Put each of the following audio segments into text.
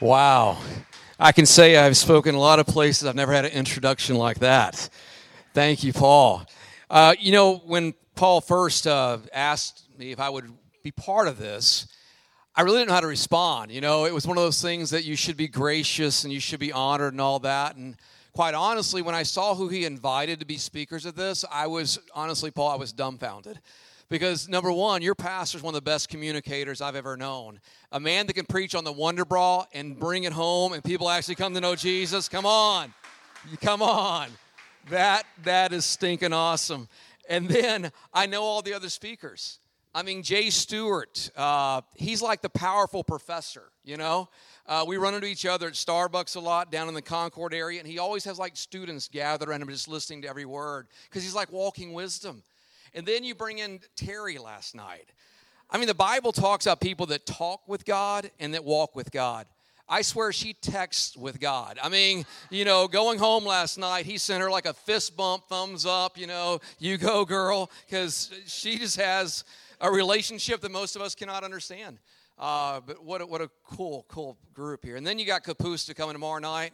Wow. I can say I've spoken a lot of places. I've never had an introduction like that. Thank you, Paul. Uh, you know, when Paul first uh, asked me if I would be part of this, I really didn't know how to respond. You know, it was one of those things that you should be gracious and you should be honored and all that. And quite honestly, when I saw who he invited to be speakers at this, I was honestly, Paul, I was dumbfounded. Because number one, your pastor is one of the best communicators I've ever known. A man that can preach on the wonder bra and bring it home and people actually come to know Jesus. Come on. Come on. That that is stinking awesome. And then I know all the other speakers. I mean, Jay Stewart, uh, he's like the powerful professor, you know? Uh, we run into each other at Starbucks a lot down in the Concord area, and he always has like students gather around him just listening to every word because he's like walking wisdom. And then you bring in Terry last night. I mean, the Bible talks about people that talk with God and that walk with God. I swear she texts with God. I mean, you know, going home last night, he sent her like a fist bump, thumbs up, you know, you go, girl, because she just has a relationship that most of us cannot understand. Uh, but what a, what a cool, cool group here. And then you got Kapusta coming tomorrow night.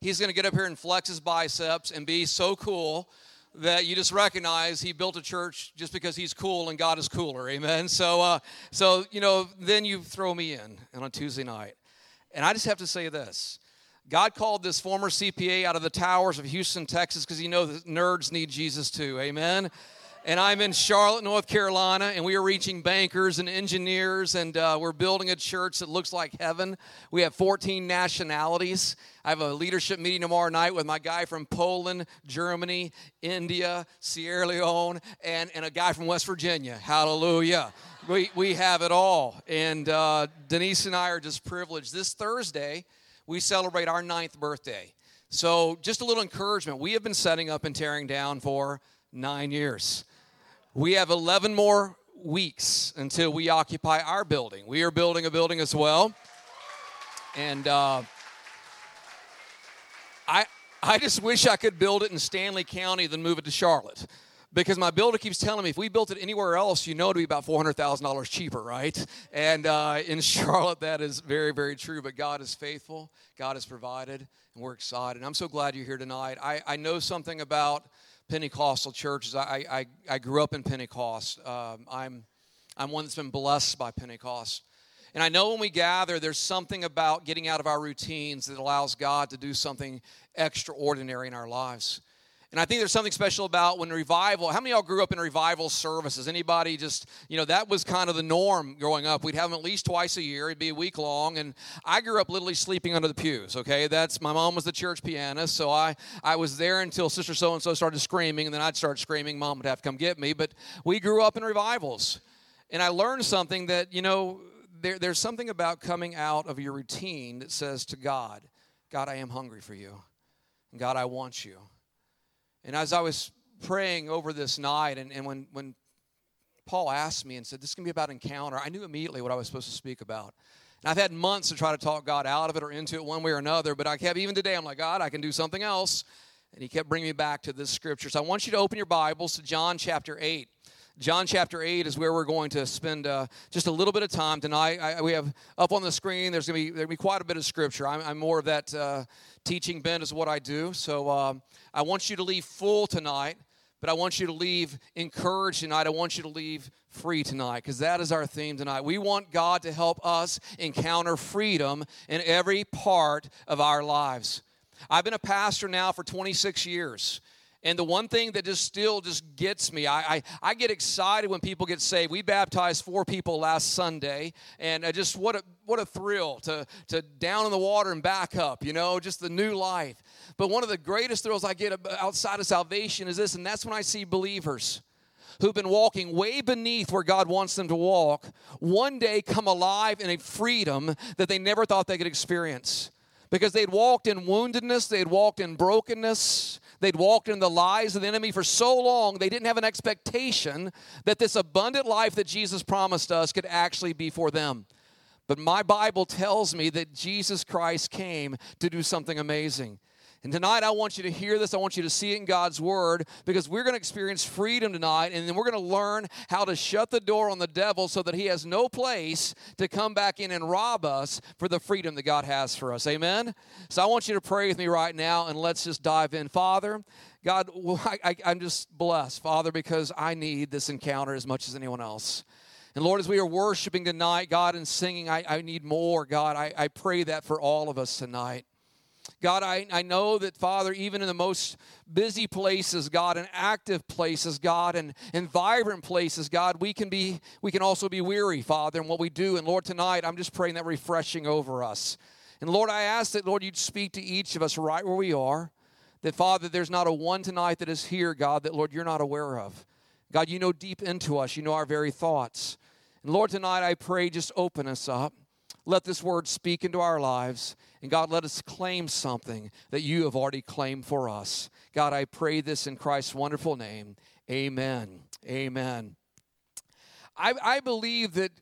He's going to get up here and flex his biceps and be so cool that you just recognize he built a church just because he's cool and God is cooler. Amen. So, uh, so you know, then you throw me in on a Tuesday night, and I just have to say this: God called this former CPA out of the towers of Houston, Texas, because He knows nerds need Jesus too. Amen and I'm in Charlotte, North Carolina, and we are reaching bankers and engineers, and uh, we're building a church that looks like heaven. We have 14 nationalities. I have a leadership meeting tomorrow night with my guy from Poland, Germany, India, Sierra Leone, and, and a guy from West Virginia. Hallelujah. We, we have it all. And uh, Denise and I are just privileged. This Thursday, we celebrate our ninth birthday. So, just a little encouragement. We have been setting up and tearing down for nine years. We have 11 more weeks until we occupy our building. We are building a building as well. And uh, I, I just wish I could build it in Stanly County than move it to Charlotte. Because my builder keeps telling me if we built it anywhere else, you know it'd be about $400,000 cheaper, right? And uh, in Charlotte, that is very, very true. But God is faithful, God has provided, and we're excited. I'm so glad you're here tonight. I, I know something about Pentecostal churches. I, I, I grew up in Pentecost. Um, I'm, I'm one that's been blessed by Pentecost. And I know when we gather, there's something about getting out of our routines that allows God to do something extraordinary in our lives. And I think there's something special about when revival. How many of y'all grew up in revival services? Anybody just, you know, that was kind of the norm growing up. We'd have them at least twice a year. It'd be a week long. And I grew up literally sleeping under the pews, okay? That's my mom was the church pianist, so I I was there until sister so and so started screaming, and then I'd start screaming, mom would have to come get me. But we grew up in revivals. And I learned something that, you know, there, there's something about coming out of your routine that says to God, God, I am hungry for you. God, I want you. And as I was praying over this night, and, and when, when Paul asked me and said, This to be about encounter, I knew immediately what I was supposed to speak about. And I've had months to try to talk God out of it or into it one way or another, but I kept, even today, I'm like, God, I can do something else. And he kept bringing me back to this scripture. So I want you to open your Bibles to John chapter 8. John chapter 8 is where we're going to spend uh, just a little bit of time tonight. I, we have up on the screen, there's going to be, quite a bit of scripture. I'm, I'm more of that uh, teaching bent, is what I do. So um, I want you to leave full tonight, but I want you to leave encouraged tonight. I want you to leave free tonight because that is our theme tonight. We want God to help us encounter freedom in every part of our lives. I've been a pastor now for 26 years. And the one thing that just still just gets me, I, I, I, get excited when people get saved. We baptized four people last Sunday, and uh, just what a, what a thrill to, to down in the water and back up, you know, just the new life. But one of the greatest thrills I get outside of salvation is this, and that's when I see believers who've been walking way beneath where God wants them to walk one day come alive in a freedom that they never thought they could experience. Because they'd walked in woundedness, they'd walked in brokenness, They'd walked in the lies of the enemy for so long, they didn't have an expectation that this abundant life that Jesus promised us could actually be for them. But my Bible tells me that Jesus Christ came to do something amazing. And tonight, I want you to hear this. I want you to see it in God's Word because we're going to experience freedom tonight, and then we're going to learn how to shut the door on the devil so that he has no place to come back in and rob us for the freedom that God has for us. Amen? So I want you to pray with me right now, and let's just dive in. Father, God, I, am just blessed, Father, because I need this encounter as much as anyone else. And Lord, as we are worshiping tonight, God, and singing, I, I need more, God. I, I pray that for all of us tonight. God, I, I know that, Father, even in the most busy places, God, and active places, God, and, and vibrant places, God, we can be we can also be weary, Father, in what we do. And Lord, tonight I'm just praying that refreshing over us. And Lord, I ask that, Lord, you'd speak to each of us right where we are. That, Father, there's not a one tonight that is here, God, that, Lord, you're not aware of. God, you know deep into us, you know our very thoughts. And Lord, tonight I pray just open us up. Let this word speak into our lives. And God, let us claim something that you have already claimed for us. God, I pray this in Christ's wonderful name. Amen. Amen. I, I believe that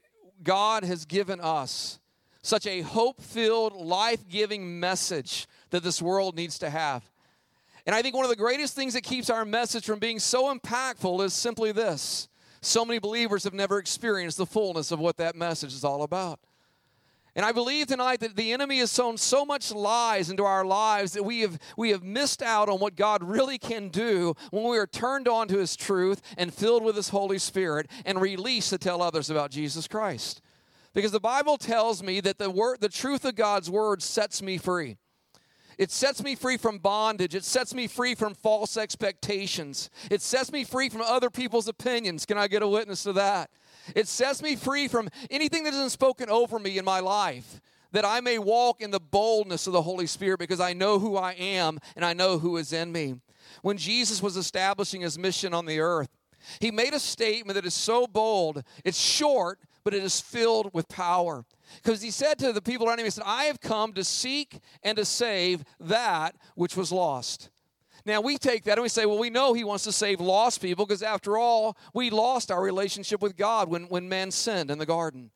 God has given us such a hope filled, life giving message that this world needs to have. And I think one of the greatest things that keeps our message from being so impactful is simply this. So many believers have never experienced the fullness of what that message is all about. And I believe tonight that the enemy has sown so much lies into our lives that we have, we have missed out on what God really can do when we are turned on to his truth and filled with his Holy Spirit and released to tell others about Jesus Christ. Because the Bible tells me that the word, the truth of God's word sets me free. It sets me free from bondage. It sets me free from false expectations. It sets me free from other people's opinions. Can I get a witness to that? It sets me free from anything that isn't spoken over me in my life, that I may walk in the boldness of the Holy Spirit because I know who I am and I know who is in me. When Jesus was establishing his mission on the earth, he made a statement that is so bold, it's short, but it is filled with power. Because he said to the people around him, he said, I have come to seek and to save that which was lost. Now we take that and we say, well, we know he wants to save lost people because after all, we lost our relationship with God when, when man sinned in the garden.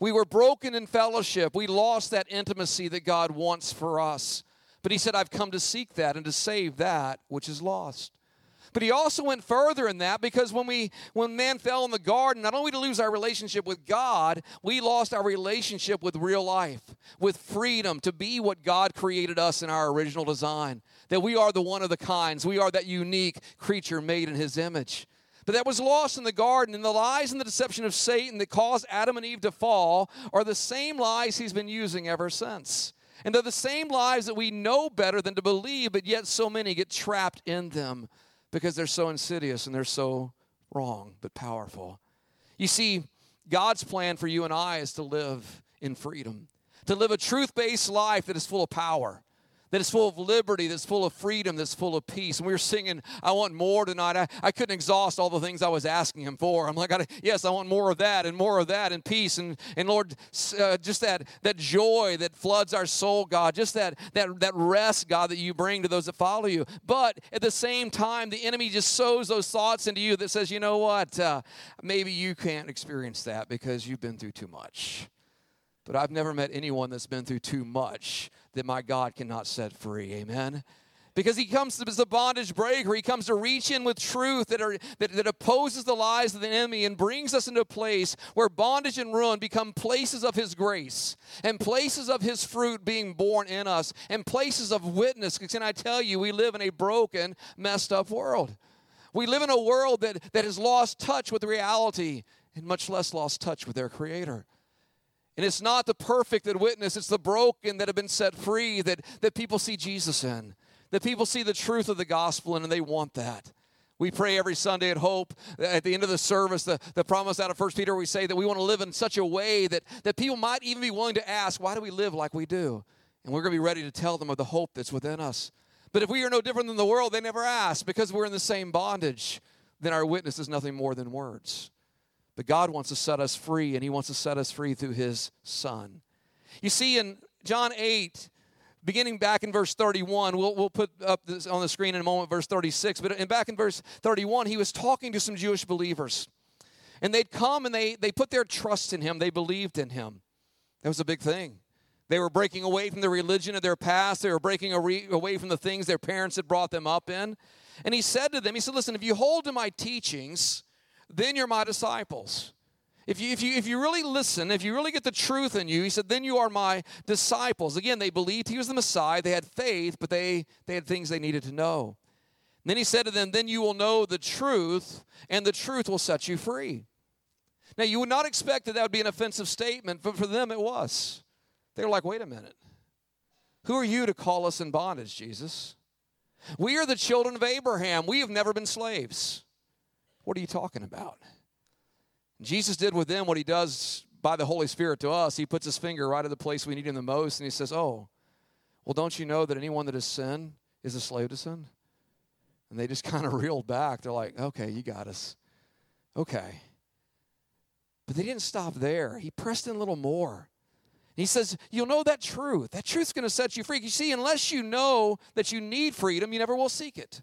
We were broken in fellowship. We lost that intimacy that God wants for us. But he said, I've come to seek that and to save that which is lost. But he also went further in that because when we when man fell in the garden, not only to lose our relationship with God, we lost our relationship with real life, with freedom to be what God created us in our original design. That we are the one of the kinds. We are that unique creature made in his image. But that was lost in the garden, and the lies and the deception of Satan that caused Adam and Eve to fall are the same lies he's been using ever since. And they're the same lies that we know better than to believe, but yet so many get trapped in them because they're so insidious and they're so wrong but powerful. You see, God's plan for you and I is to live in freedom, to live a truth based life that is full of power that is full of liberty, that's full of freedom, that's full of peace. And we were singing, I want more tonight. I, I couldn't exhaust all the things I was asking Him for. I'm like, I, yes, I want more of that and more of that and peace. And, and Lord, uh, just that, that joy that floods our soul, God, just that, that, that rest, God, that you bring to those that follow you. But at the same time, the enemy just sows those thoughts into you that says, you know what, uh, maybe you can't experience that because you've been through too much. But I've never met anyone that's been through too much that my God cannot set free. Amen because he comes as a bondage breaker. He comes to reach in with truth that, are, that, that, opposes the lies of the enemy and brings us into a place where bondage and ruin become places of his grace and places of his fruit being born in us and places of witness. Can I tell you, we live in a broken, messed up world. We live in a world that, that has lost touch with reality and much less lost touch with their creator. And it's not the perfect that witness, it's the broken that have been set free that, that people see Jesus in, that people see the truth of the gospel in, and they want that. We pray every Sunday at Hope. Uh, at the end of the service, the, the promise out of First Peter, we say that we want to live in such a way that, that people might even be willing to ask, why do we live like we do? And we're going to be ready to tell them of the hope that's within us. But if we are no different than the world, they never ask because we're in the same bondage, then our witness is nothing more than words. But God wants to set us free, and He wants to set us free through His Son. You see, in John 8, beginning back in verse 31, we'll, we'll put up this on the screen in a moment, verse 36, but in, back in verse 31, He was talking to some Jewish believers. And they'd come and they, they put their trust in Him, they believed in Him. That was a big thing. They were breaking away from the religion of their past. They were breaking away from the things their parents had brought them up in. And he said to them, He said, Listen, if you hold to my teachings, then you're my disciples. If you, if, you, if you really listen, if you really get the truth in you, he said, then you are my disciples. Again, they believed he was the Messiah. They had faith, but they, they had things they needed to know. And then he said to them, then you will know the truth, and the truth will set you free. Now, you would not expect that that would be an offensive statement, but for them it was. They were like, wait a minute. Who are you to call us in bondage, Jesus? We are the children of Abraham. We have never been slaves. What are you talking about? Jesus did with them what he does by the Holy Spirit to us. He puts his finger right at the place we need him the most, and he says, Oh, well, don't you know that anyone that has sinned is a slave to sin? And they just kind of reeled back. They're like, Okay, you got us. Okay. But they didn't stop there. He pressed in a little more. He says, You'll know that truth. That truth's going to set you free. You see, unless you know that you need freedom, you never will seek it.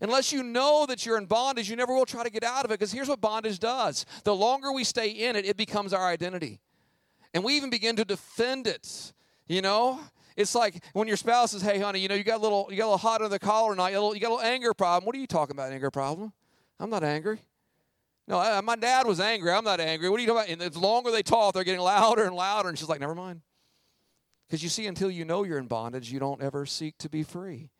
Unless you know that you're in bondage, you never will try to get out of it because here's what bondage does the longer we stay in it, it becomes our identity. And we even begin to defend it. You know, it's like when your spouse says, "Hey, honey, you know you got a little, you got a little hot under the collar tonight. You got little, you got a little anger problem. What are you talking about? Anger problem? I'm not angry. No, I, my dad was angry. I'm not angry. What are you talking about? And the longer they talk, they're getting louder and louder. And she's like, "Never mind." Because you see, until you know you're in bondage, you don't ever seek to be free.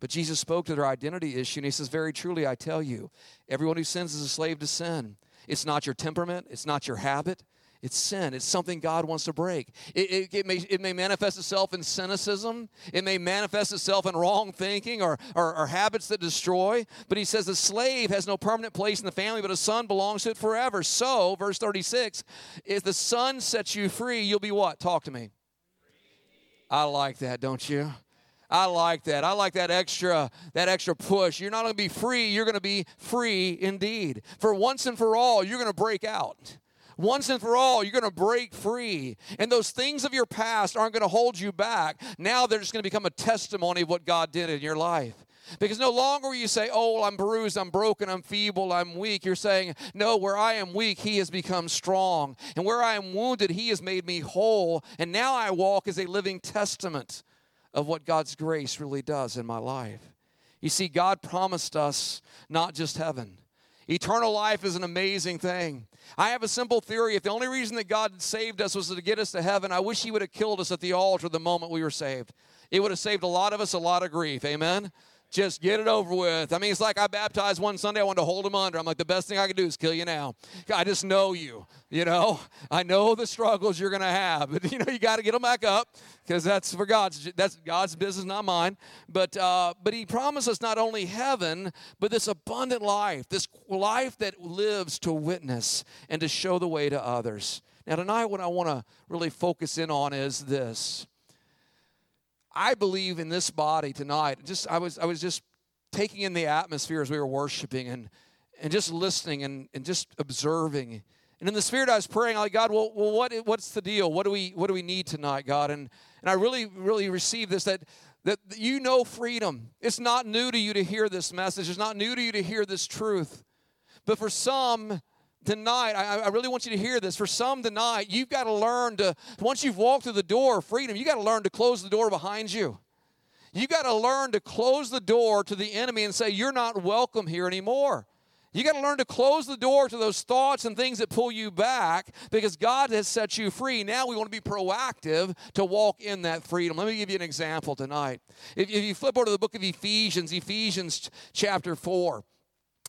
But Jesus spoke to their identity issue, and he says, Very truly, I tell you, everyone who sins is a slave to sin. It's not your temperament, it's not your habit, it's sin. It's something God wants to break. It, it, it, may, it may manifest itself in cynicism. It may manifest itself in wrong thinking or, or, or, habits that destroy. But he says the slave has no permanent place in the family, but a son belongs to it forever. So, verse 36, if the son sets you free, you'll be what? Talk to me. I like that, don't you? I like that. I like that extra that extra push. You're not going to be free, you're going to be free indeed. For once and for all, you're going to break out. Once and for all, you're going to break free. And those things of your past aren't going to hold you back. Now they're just going to become a testimony of what God did in your life. Because no longer you say, Oh, I'm bruised, I'm broken, I'm feeble, I'm weak. You're saying, No, where I am weak, He has become strong. And where I am wounded, He has made me whole. And now I walk as a living testament of what God's grace really does in my life. You see, God promised us not just heaven. Eternal life is an amazing thing. I have a simple theory. If the only reason that God saved us was to get us to heaven, I wish He would have killed us at the altar the moment we were saved. It would have saved a lot of us a lot of grief. Amen? Just get it over with. I mean, it's like I baptized one Sunday. I wanted to hold him under. I'm like, the best thing I can do is kill you now. I just know you. You know, I know the struggles you're going to have, but you know, you got to get them back up because that's for God's. That's God's business, not mine. But uh, but He promised us not only heaven, but this abundant life, this life that lives to witness and to show the way to others. Now, tonight, what I want to really focus in on is this I believe in this body tonight. Just I was I was just taking in the atmosphere as we were worshiping and and just listening and, and just observing. And in the spirit, I was praying, like God, well, well, what what's the deal? What do we what do we need tonight, God? And and I really really received this that that you know freedom. It's not new to you to hear this message. It's not new to you to hear this truth. But for some, tonight, I, I, really want you to hear this. For some tonight, you've got to learn to, once you've walked through the door of freedom, you got to learn to close the door behind you. You got to learn to close the door to the enemy and say, You're not welcome here anymore. You got to learn to close the door to those thoughts and things that pull you back because God has set you free. Now we want to be proactive to walk in that freedom. Let me give you an example tonight. If, if you flip over to the book of Ephesians, Ephesians chapter 4.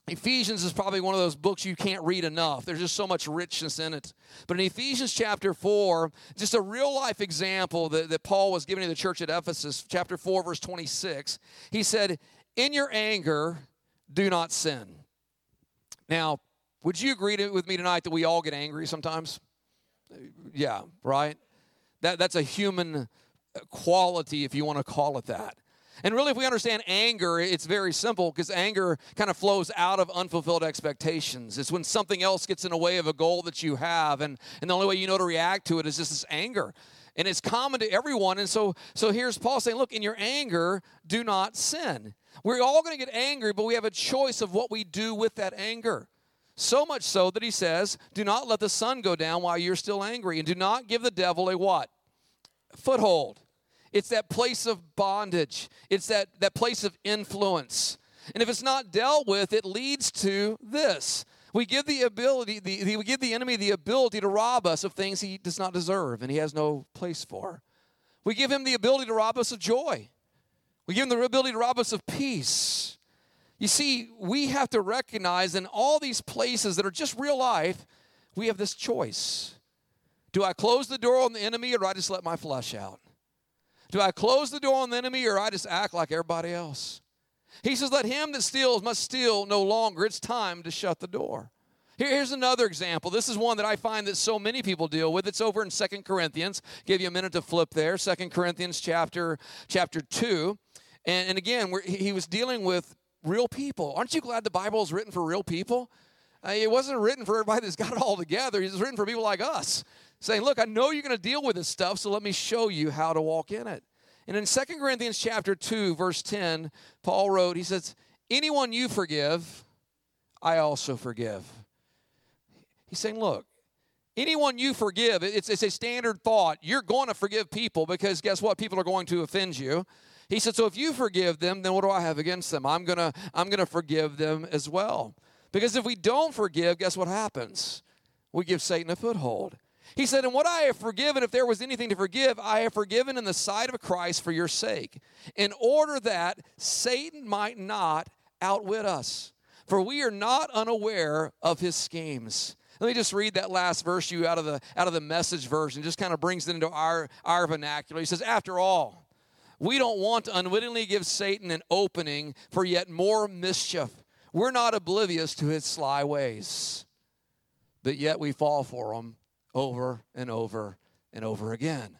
Ephesians is probably one of those books you can't read enough. There's just so much richness in it. But in Ephesians chapter 4, just a real life example that, that Paul was giving to the church at Ephesus, chapter 4, verse 26, he said, In your anger, do not sin. Now, would you agree to, with me tonight that we all get angry sometimes? Yeah, right? That, that's a human quality, if you want to call it that. And really, if we understand anger, it's very simple because anger kind of flows out of unfulfilled expectations. It's when something else gets in the way of a goal that you have, and, and the only way you know to react to it is just this anger. And it's common to everyone. And so, so here's Paul saying, Look, in your anger, do not sin. We're all going to get angry, but we have a choice of what we do with that anger. So much so that he says, Do not let the sun go down while you're still angry, and do not give the devil a what? foothold. It's that place of bondage. It's that, that place of influence. And if it's not dealt with, it leads to this. We give the ability, the, the, we give the enemy the ability to rob us of things he does not deserve and he has no place for. We give him the ability to rob us of joy. We give him the ability to rob us of peace. You see, we have to recognize in all these places that are just real life, we have this choice. Do I close the door on the enemy or do I just let my flesh out? Do I close the door on the enemy or I just act like everybody else? He says, Let him that steals must steal no longer. It's time to shut the door. here's another example. This is one that I find that so many people deal with. It's over in Second Corinthians. Give you a minute to flip there. Second Corinthians chapter chapter 2. And, and again, he was dealing with real people. Aren't you glad the Bible is written for real people? Uh, it wasn't written for everybody that's got it all together. It's written for people like us, saying, "Look, I know you're going to deal with this stuff, so let me show you how to walk in it." And in 2 Corinthians chapter 2, verse 10, Paul wrote, he says, Anyone you forgive, I also forgive. He's saying, look, anyone you forgive, it's, it's a standard thought. You're going to forgive people because guess what? People are going to offend you. He said, so if you forgive them, then what do I have against them? I'm gonna, I'm gonna forgive them as well. Because if we don't forgive, guess what happens? We give Satan a foothold. He said, And what I have forgiven, if there was anything to forgive, I have forgiven in the sight of Christ for your sake, in order that Satan might not outwit us. For we are not unaware of his schemes. Let me just read that last verse you out of the out of the message version, just kind of brings it into our, our vernacular. He says, After all, we don't want to unwittingly give Satan an opening for yet more mischief. We're not oblivious to his sly ways, but yet we fall for him over and over and over again. And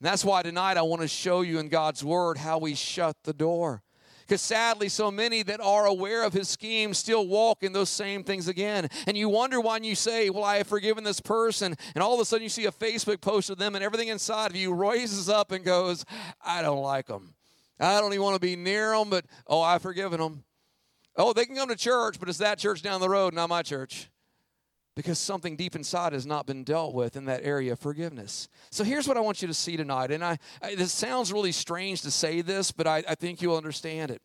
that's why tonight I want to show you in God's Word how we shut the door. Because sadly, so many that are aware of his schemes still walk in those same things again. And you wonder why you say, Well, I have forgiven this person. And all of a sudden you see a Facebook post of them, and everything inside of you raises up and goes, I don't like them. I don't even want to be near them, but oh, I've forgiven them. Oh, they can come to church, but it's that church down the road, not my church because something deep inside has not been dealt with in that area of forgiveness. So here's what I want you to see tonight. And I, I this sounds really strange to say this, but I, I think you'll understand it.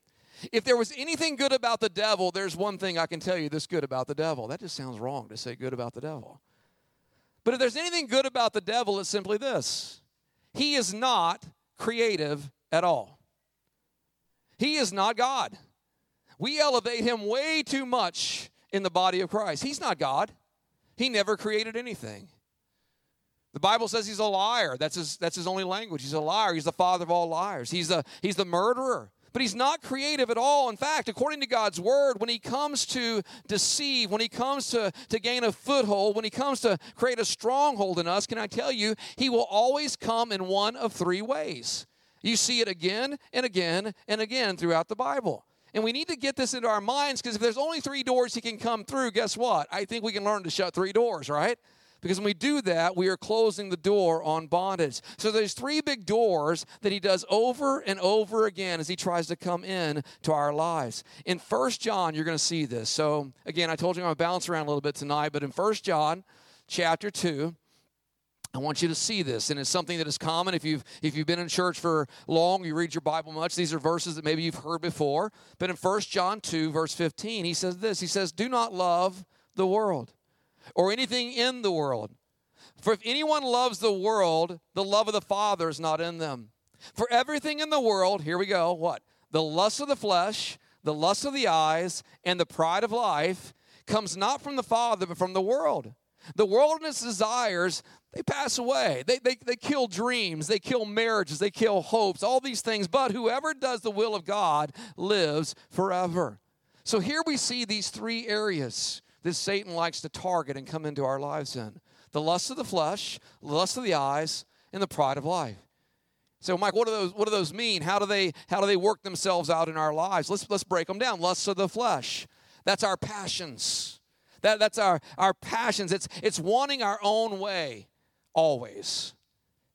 If there was anything good about the devil, there's one thing I can tell you that's good about the devil. That just sounds wrong to say good about the devil. But if there's anything good about the devil, it's simply this he is not creative at all. He is not God. We elevate him way too much in the body of Christ. He's not God. He never created anything. The Bible says he's a liar. That's his, that's his only language. He's a liar. He's the father of all liars. He's the, he's the murderer. But he's not creative at all. In fact, according to God's word, when he comes to deceive, when he comes to, to gain a foothold, when he comes to create a stronghold in us, can I tell you, he will always come in one of three ways. You see it again and again and again throughout the Bible. And we need to get this into our minds because if there's only three doors he can come through, guess what? I think we can learn to shut three doors, right? Because when we do that, we are closing the door on bondage. So there's three big doors that he does over and over again as he tries to come in to our lives. In First John, you're going to see this. So again, I told you I'm going to bounce around a little bit tonight, but in First John chapter 2, I want you to see this, and it's something that is common if you've if you've been in church for long, you read your Bible much. These are verses that maybe you've heard before. But in 1 John 2, verse 15, he says this. He says, Do not love the world or anything in the world. For if anyone loves the world, the love of the Father is not in them. For everything in the world, here we go, what? The lust of the flesh, the lust of the eyes, and the pride of life comes not from the Father, but from the world. The worldliness desires, they pass away. They, they, they kill dreams, they kill marriages, they kill hopes, all these things. But whoever does the will of God lives forever. So here we see these three areas that Satan likes to target and come into our lives in the lust of the flesh, the lust of the eyes, and the pride of life. So, Mike, what do those what do those mean? How do they how do they work themselves out in our lives? Let's let's break them down. Lust of the flesh. That's our passions. That, that's our, our passions. It's, it's wanting our own way always.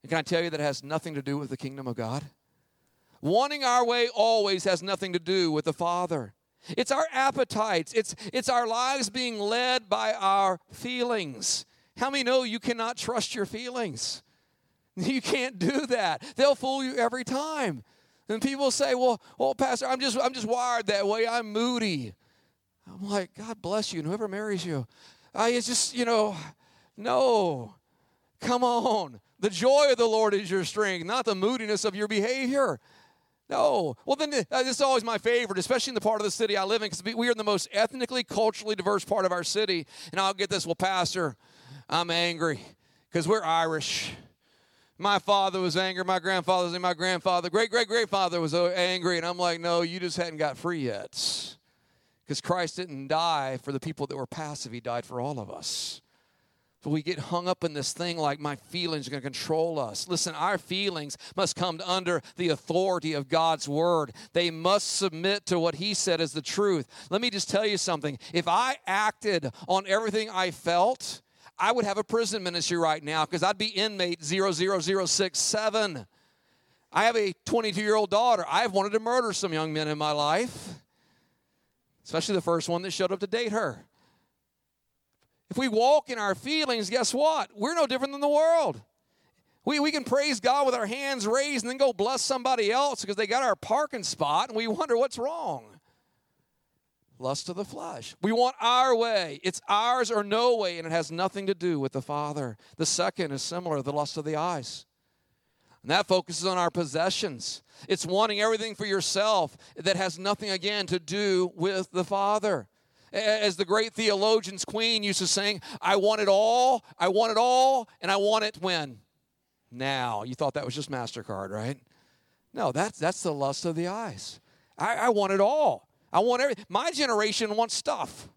And can I tell you that has nothing to do with the kingdom of God? Wanting our way always has nothing to do with the Father. It's our appetites, it's, it's our lives being led by our feelings. How many know you cannot trust your feelings? You can't do that. They'll fool you every time. And people say, "Well, well, Pastor, I'm just I'm just wired that way. I'm moody." I'm like, God bless you, and whoever marries you. I it's just, you know, no. Come on. The joy of the Lord is your strength, not the moodiness of your behavior. No. Well, then uh, this is always my favorite, especially in the part of the city I live in, because we are the most ethnically, culturally diverse part of our city. And I'll get this, well, Pastor, I'm angry because we're Irish. My father was angry. My grandfather was My grandfather, great great great father was uh, angry. And I'm like, no, you just hadn't got free yet. Because Christ didn't die for the people that were passive, He died for all of us. But we get hung up in this thing like my feelings are going to control us. Listen, our feelings must come under the authority of God's word. They must submit to what He said is the truth. Let me just tell you something. If I acted on everything I felt, I would have a prison ministry right now because I'd be inmate 00067. I have a 22 year old daughter. I've wanted to murder some young men in my life, especially the first one that showed up to date her. If we walk in our feelings, guess what? We're no different than the world. We, we can praise God with our hands raised and then go bless somebody else because they got our parking spot and we wonder what's wrong. Lust of the flesh. We want our way. It's ours or no way, and it has nothing to do with the Father. The second is similar the lust of the eyes. And that focuses on our possessions. It's wanting everything for yourself that has nothing, again, to do with the Father as the great theologians Queen used to sing, I want it all, I want it all, and I want it when? Now. You thought that was just MasterCard, right? No, that's, that's the lust of the eyes. I, I want it all. I want everything. My generation wants stuff.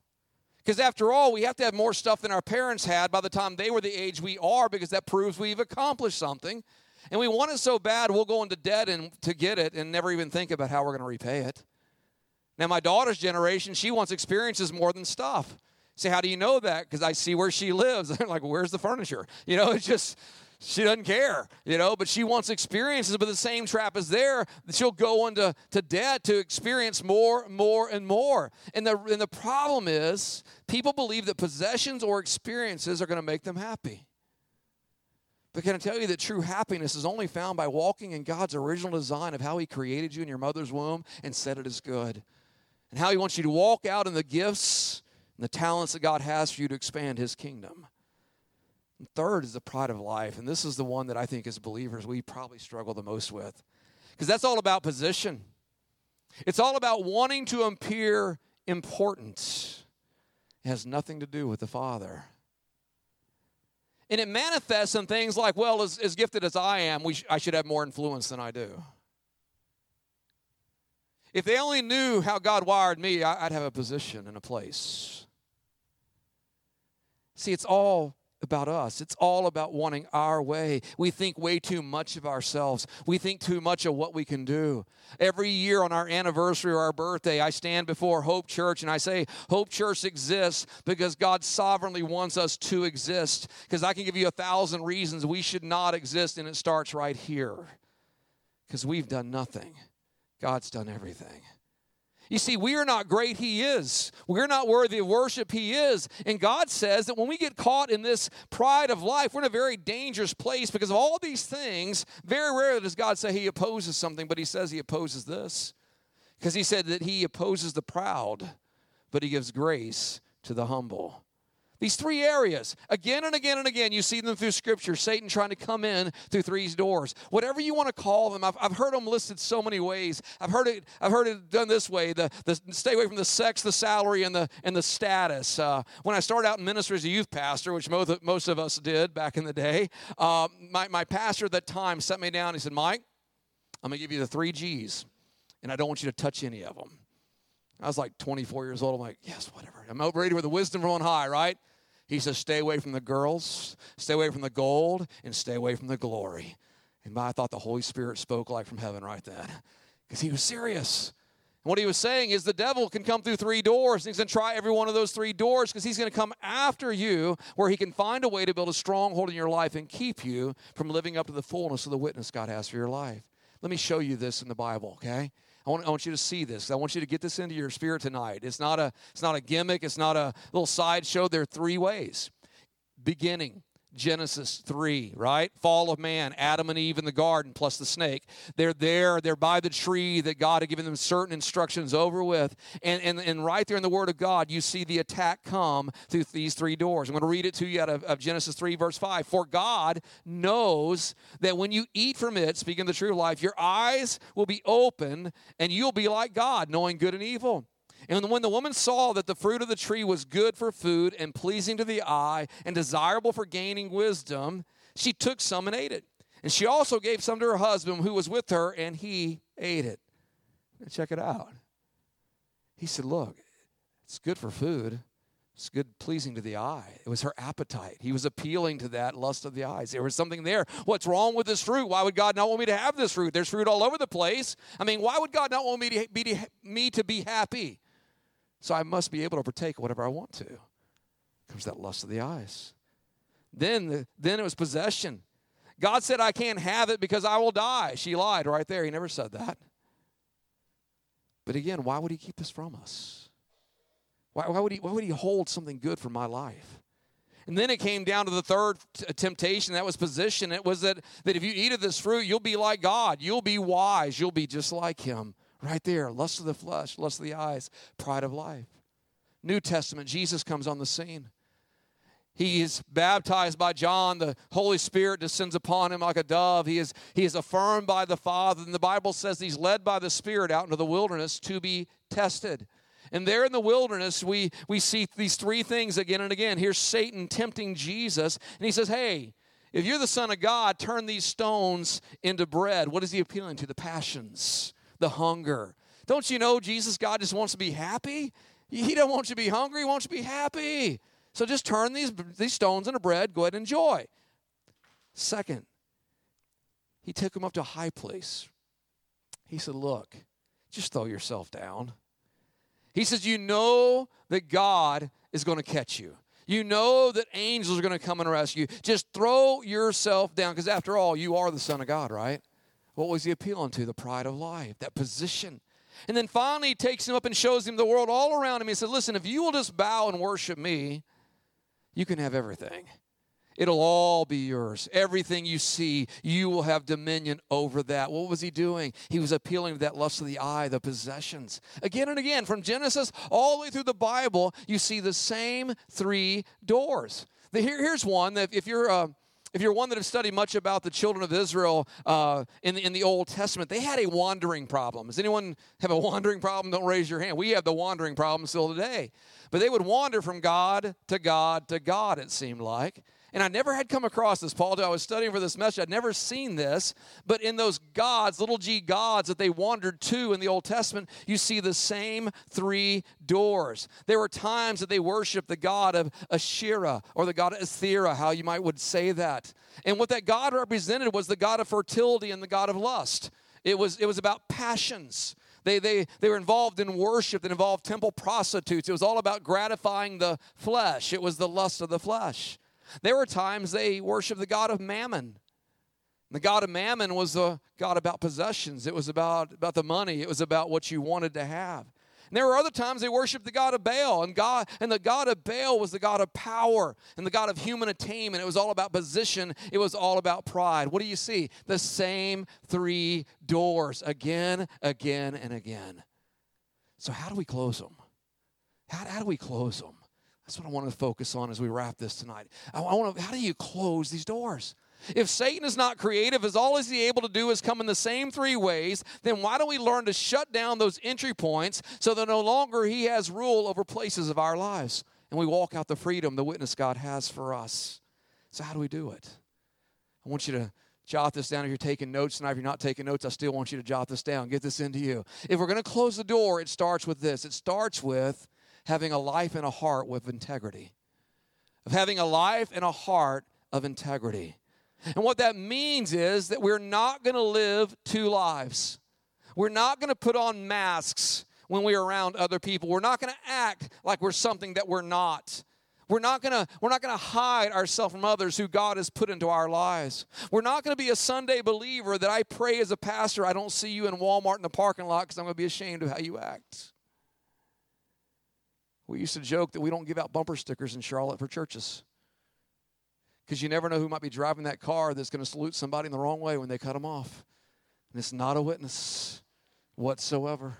Because after all, we have to have more stuff than our parents had by the time they were the age we are, because that proves we've accomplished something. And we want it so bad, we'll go into debt and to get it and never even think about how we're going to repay it. Now, my daughter's generation, she wants experiences more than stuff. Say, how do you know that? Because I see where she lives. I'm like, where's the furniture? You know, it's just, she doesn't care, you know, but she wants experiences. But the same trap is there. She'll go into to debt to experience more, more, and more. And the, and the problem is, people believe that possessions or experiences are going to make them happy. But can I tell you that true happiness is only found by walking in God's original design of how He created you in your mother's womb and said it is good? and how He wants you to walk out in the gifts and the talents that God has for you to expand His kingdom. And third is the pride of life. And this is the one that I think as believers we probably struggle the most with. Because that's all about position. It's all about wanting to appear important. It has nothing to do with the Father. And it manifests in things like, well, as, as gifted as I am, sh- I should have more influence than I do. If they only knew how God wired me, I'd have a position and a place. See, it's all about us. It's all about wanting our way. We think way too much of ourselves. We think too much of what we can do. Every year on our anniversary or our birthday, I stand before Hope Church and I say, Hope Church exists because God sovereignly wants us to exist. Because I can give you a thousand reasons we should not exist, and it starts right here. Because we've done nothing. God's done everything. You see, we are not great, He is. We're not worthy of worship, He is. And God says that when we get caught in this pride of life, we're in a very dangerous place because of all these things. Very rarely does God say He opposes something, but He says He opposes this. Because He said that He opposes the proud, but He gives grace to the humble. These three areas, again and again and again, you see them through Scripture. Satan trying to come in through three doors. Whatever you want to call them, I've, I've heard them listed so many ways. I've heard it. I've heard it done this way: the, the stay away from the sex, the salary, and the and the status. Uh, when I started out in ministry as a youth pastor, which most, most of us did back in the day, uh, my my pastor at that time set me down. He said, "Mike, I'm going to give you the three G's, and I don't want you to touch any of them." I was like 24 years old. I'm like, yes, whatever. I'm ready with the wisdom from on high, right? He says, stay away from the girls, stay away from the gold, and stay away from the glory. And I thought the Holy Spirit spoke like from heaven right then because he was serious. And what he was saying is the devil can come through three doors and he's going to try every one of those three doors because he's going to come after you where he can find a way to build a stronghold in your life and keep you from living up to the fullness of the witness God has for your life. Let me show you this in the Bible, okay? I want, I want you to see this. I want you to get this into your spirit tonight. It's not a, it's not a gimmick, it's not a little sideshow. There are three ways. Beginning, Genesis 3, right? Fall of man, Adam and Eve in the garden, plus the snake. They're there, they're by the tree that God had given them certain instructions over with. And, and, and right there in the Word of God, you see the attack come through these three doors. I'm going to read it to you out of, of Genesis 3, verse 5. For God knows that when you eat from it, speaking of the true life, your eyes will be open and you'll be like God, knowing good and evil. And when the woman saw that the fruit of the tree was good for food and pleasing to the eye and desirable for gaining wisdom, she took some and ate it. And she also gave some to her husband who was with her, and he ate it. Now check it out. He said, Look, it's good for food. It's good, pleasing to the eye. It was her appetite. He was appealing to that lust of the eyes. There was something there. What's wrong with this fruit? Why would God not want me to have this fruit? There's fruit all over the place. I mean, why would God not want me to be, me to be happy? So I must be able to partake whatever I want to. Comes that lust of the eyes. Then, the, then it was possession. God said, I can't have it because I will die. She lied right there. He never said that. But again, why would he keep this from us? Why, why, would, he, why would he hold something good for my life? And then it came down to the third temptation that was position. It was that, that if you eat of this fruit, you'll be like God. You'll be wise. You'll be just like him. Right there, lust of the flesh, lust of the eyes, pride of life. New Testament, Jesus comes on the scene. He is baptized by John. The Holy Spirit descends upon him like a dove. He is, he is affirmed by the Father. And the Bible says he's led by the Spirit out into the wilderness to be tested. And there in the wilderness, we, we see these three things again and again. Here's Satan tempting Jesus, and he says, Hey, if you're the Son of God, turn these stones into bread. What is he appealing to? The passions the hunger. Don't you know Jesus, God just wants to be happy? He don't want you to be hungry, He wants you to be happy. So just turn these, these stones into bread, go ahead and enjoy. Second, he took him up to a high place. He said, Look, just throw yourself down. He says, You know that God is going to catch you. You know that angels are going to come and rescue you. Just throw yourself down because, after all, you are the Son of God, right? What was he appealing to? The pride of life, that position. And then finally, he takes him up and shows him the world all around him. He said, Listen, if you will just bow and worship me, you can have everything. It'll all be yours. Everything you see, you will have dominion over that. What was he doing? He was appealing to that lust of the eye, the possessions. Again and again, from Genesis all the way through the Bible, you see the same three doors. Here, here's one that if you're. Uh, if you're one that have studied much about the children of Israel uh, in, the, in the Old Testament, they had a wandering problem. Does anyone have a wandering problem? Don't raise your hand. We have the wandering problem still today. But they would wander from God to God to God, it seemed like. And I never had come across this, Paul, I was studying for this message. I'd never seen this. But in those gods, little g gods that they wandered to in the Old Testament, you see the same three doors. There were times that they worshiped the god of Asherah or the god of Asthera, how you might would say that. And what that god represented was the god of fertility and the god of lust. It was, it was about passions. They, they, they were involved in worship that involved temple prostitutes. It was all about gratifying the flesh, it was the lust of the flesh. There were times they worshiped the god of Mammon. The god of Mammon was a god about possessions. It was about, about the money. It was about what you wanted to have. And there were other times they worshiped the god of Baal, and God and the god of Baal was the god of power and the god of human attainment. It was all about position. It was all about pride. What do you see? The same three doors again, again, and again. So how do we close them? How, how do we close them? That's what I want to focus on as we wrap this tonight. I, want to, how do you close these doors? If Satan is not creative, as all he's able to do is come in the same three ways, then why don't we learn to shut down those entry points so that no longer he has rule over places of our lives and we walk out the freedom, the witness God has for us? So, how do we do it? I want you to jot this down if you're taking notes. And if you're not taking notes, I still want you to jot this down. Get this into you. If we're going to close the door, it starts with this it starts with having a life and a heart with integrity. Of having a life and a heart of integrity. And what that means is that we're not going to live two lives. We're not going to put on masks when we're around other people. We're not going to act like we're something that we're not. We're not gonna we're not gonna hide ourselves from others who God has put into our lives. We're not gonna be a Sunday believer that I pray as a pastor I don't see you in Walmart in the parking lot because I'm gonna be ashamed of how you act. We used to joke that we don't give out bumper stickers in Charlotte for churches. Because you never know who might be driving that car that's going to salute somebody in the wrong way when they cut them off. And it's not a witness whatsoever.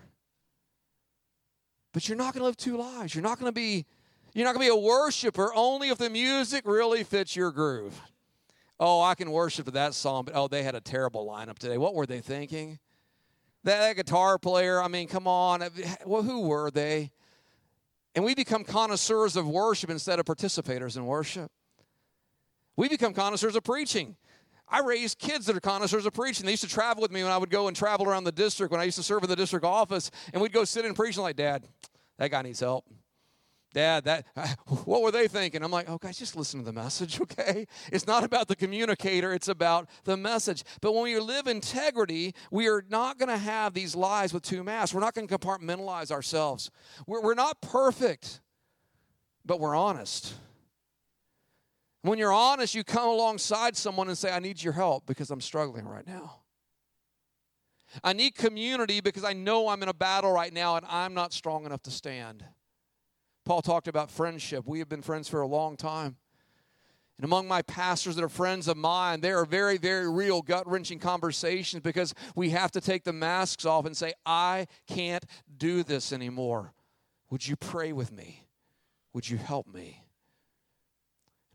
But you're not going to live two lives. You're not going to be you're not going to be a worshiper only if the music really fits your groove. Oh, I can worship that song, but oh, they had a terrible lineup today. What were they thinking? That, that guitar player, I mean, come on. Well, who were they? And we become connoisseurs of worship instead of participators in worship. We become connoisseurs of preaching. I raised kids that are connoisseurs of preaching. They used to travel with me when I would go and travel around the district when I used to serve in the district office, and we'd go sit and preach and like, Dad, that guy needs help. Dad, that what were they thinking? I'm like, oh guys, just listen to the message, okay? It's not about the communicator, it's about the message. But when we live integrity, we are not going to have these lies with two masks. We're not going to compartmentalize ourselves. We're, we're not perfect, but we're honest. When you're honest, you come alongside someone and say, I need your help because I'm struggling right now. I need community because I know I'm in a battle right now and I'm not strong enough to stand. Paul talked about friendship. We have been friends for a long time. And among my pastors that are friends of mine, there are very, very real gut wrenching conversations because we have to take the masks off and say, I can't do this anymore. Would you pray with me? Would you help me?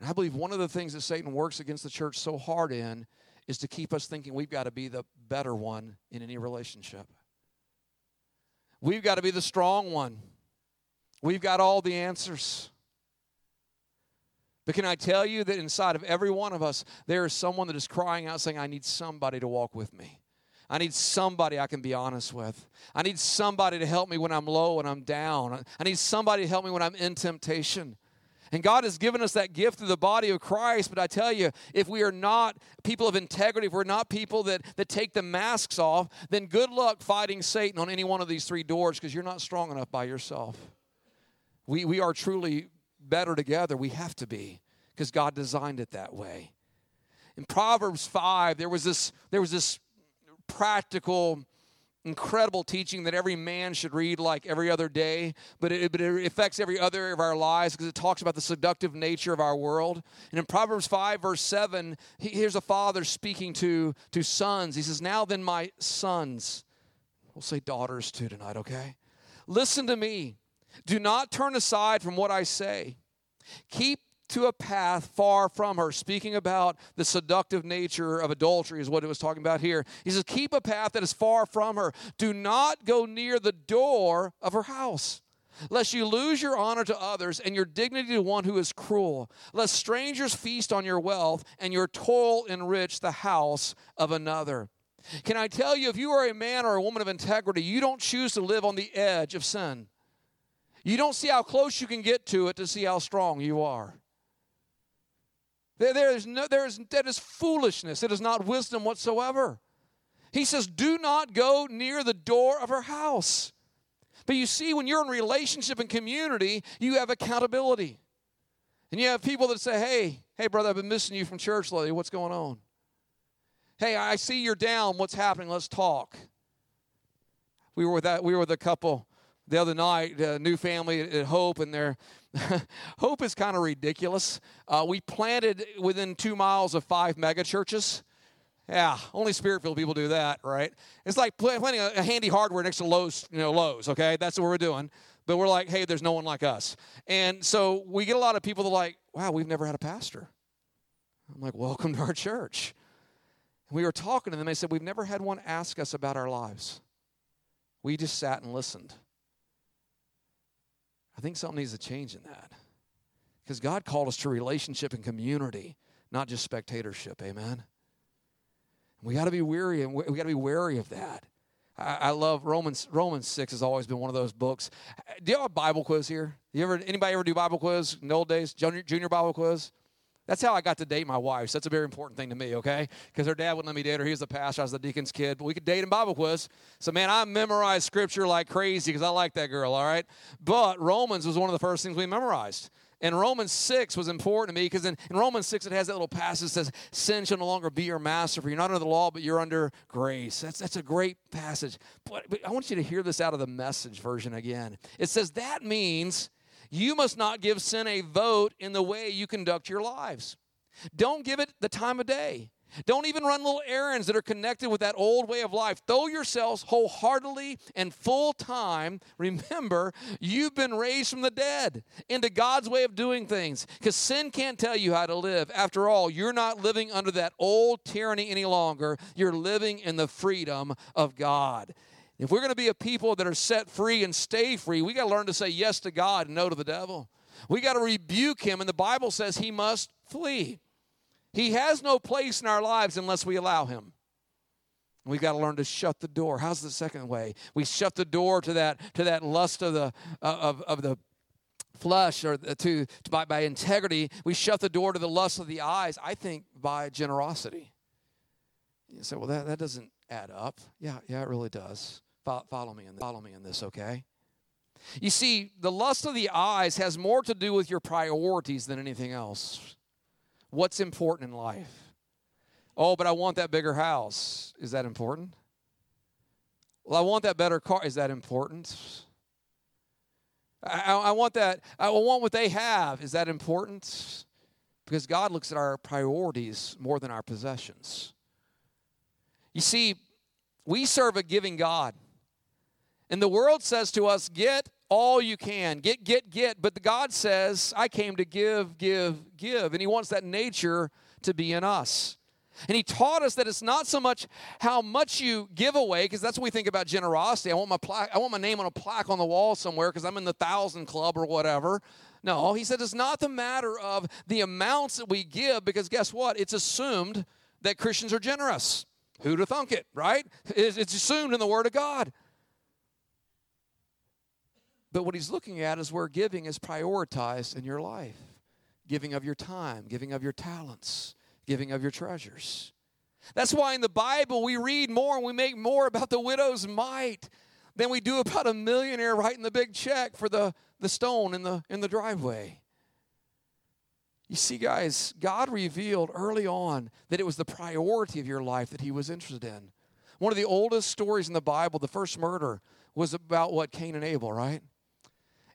And I believe one of the things that Satan works against the church so hard in is to keep us thinking we've got to be the better one in any relationship. We've got to be the strong one. We've got all the answers. But can I tell you that inside of every one of us, there is someone that is crying out saying, I need somebody to walk with me. I need somebody I can be honest with. I need somebody to help me when I'm low and I'm down. I need somebody to help me when I'm in temptation. And God has given us that gift through the body of Christ. But I tell you, if we are not people of integrity, if we're not people that, that take the masks off, then good luck fighting Satan on any one of these three doors because you're not strong enough by yourself. We, we are truly better together. We have to be because God designed it that way. In Proverbs 5, there was this, there was this practical incredible teaching that every man should read like every other day, but it, but it affects every other of our lives because it talks about the seductive nature of our world. And in Proverbs 5, verse 7, here's a father speaking to, to sons. He says, Now then, my sons, we'll say daughters too tonight, okay? Listen to me. Do not turn aside from what I say. Keep to a path far from her. Speaking about the seductive nature of adultery, is what it was talking about here. He says, Keep a path that is far from her. Do not go near the door of her house, lest you lose your honor to others and your dignity to one who is cruel. Lest strangers feast on your wealth and your toil enrich the house of another. Can I tell you, if you are a man or a woman of integrity, you don't choose to live on the edge of sin. You don't see how close you can get to it to see how strong you are. There, there is no, there is, that is foolishness. It is not wisdom whatsoever. He says, Do not go near the door of her house. But you see, when you're in relationship and community, you have accountability. And you have people that say, Hey, hey, brother, I've been missing you from church lately. What's going on? Hey, I see you're down. What's happening? Let's talk. We were with that, we were with a couple the other night, a new family at Hope, and their Hope is kind of ridiculous. Uh, we planted within two miles of five mega churches. Yeah, only spirit-filled people do that, right? It's like planting a, a, handy hardware next to Lowe's, you know, Lowe's. Okay, that's what we're doing. But we're like, hey, there's no one like us, and so we get a lot of people that are like, wow, we've never had a pastor. I'm like, welcome to our church. And we were talking to them. They said, we've never had one ask us about our lives. We just sat and listened. I think something needs to change in that. Because God called us to relationship and community, not just spectatorship. Amen. We got to be weary and we got to be wary of that. I, I, love Romans. Romans six has always been one of those books. Do you have a Bible quiz here? You ever anybody ever do Bible quiz in the old days? Junior, junior Bible quiz. That's how I got to date my wife. So that's a very important thing to me, okay? Because her dad wouldn't let me date her. He was the pastor. I was the deacon's kid. But we could date in Bible quiz. So, man, I memorized scripture like crazy because I like that girl, all right? But Romans was one of the first things we memorized. And Romans 6 was important to me because in, in, Romans 6 it has that little passage that says, Sin shall no longer be your master, for you're not under the law, but you're under grace. That's, that's a great passage. But, but I want you to hear this out of the message version again. It says, That means you must not give sin a vote in the way you conduct your lives. Don't give it the time of day. Don't even run little errands that are connected with that old way of life. Throw yourselves wholeheartedly and full time. Remember, you've been raised from the dead into God's way of doing things because sin can't tell you how to live. After all, you're not living under that old tyranny any longer. You're living in the freedom of God. If we're going to be a people that are set free and stay free, we got to learn to say yes to God and no to the devil. We got to rebuke him, and the Bible says he must flee. He has no place in our lives unless we allow him. We've got to learn to shut the door. How's the second way? We shut the door to that to that lust of the uh, of, of the flesh or to, to by, by integrity. We shut the door to the lust of the eyes. I think by generosity. You say, well, that, that doesn't add up. Yeah, yeah, it really does. Follow me in this. Follow me in this, okay? You see, the lust of the eyes has more to do with your priorities than anything else. What's important in life? Oh, but I want that bigger house. Is that important? Well, I want that better car. Is that important? I, I, want that. I want what they have. Is that important? Because God looks at our priorities more than our possessions. You see, we serve a giving God. And the world says to us, get all you can. Get, get, get. But God says, I came to give, give, give. And He wants that nature to be in us. And He taught us that it's not so much how much you give away, because that's what we think about generosity. I want my plaque, I want my name on a plaque on the wall somewhere because I'm in the thousand club or whatever. No, he said it's not the matter of the amounts that we give, because guess what? It's assumed that Christians are generous. Who'd have thunk it, right? It's assumed in the Word of God. But what he's looking at is where giving is prioritized in your life giving of your time, giving of your talents, giving of your treasures. That's why in the Bible we read more and we make more about the widow's mite than we do about a millionaire writing the big check for the, the stone in the, in the driveway. You see, guys, God revealed early on that it was the priority of your life that He was interested in. One of the oldest stories in the Bible, the first murder, was about what Cain and Abel, right?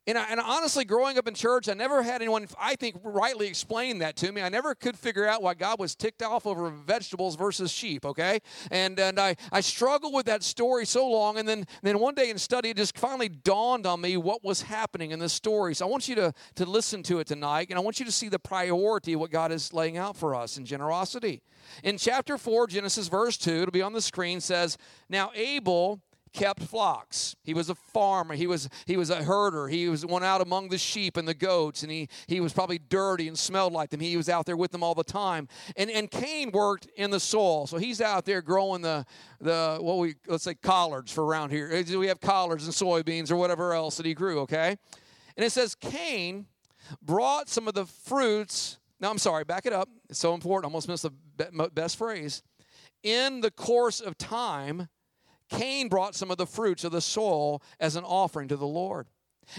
And, I, and honestly, growing up in church, I never had anyone, I think, rightly explain that to me. I never could figure out why God was ticked off over vegetables versus sheep, okay? And, and I, I struggled with that story so long. And then, then one day in study, it just finally dawned on me what was happening in this story. So I want you to, to listen to it tonight, and I want you to see the priority of what God is laying out for us in generosity. In chapter 4, Genesis verse 2, it'll be on the screen, says, Now Abel kept flocks. He was a farmer. He was he was a herder. He was one out among the sheep and the goats, and he he was probably dirty and smelled like them. He was out there with them all the time. And and Cain worked in the soil, so he's out there growing the the what we let's say collards for around here. We have collards and soybeans or whatever else that he grew. Okay, and it says Cain brought some of the fruits. Now I'm sorry, back it up. It's so important. Almost missed the best phrase. In the course of time Cain brought some of the fruits of the soil as an offering to the Lord.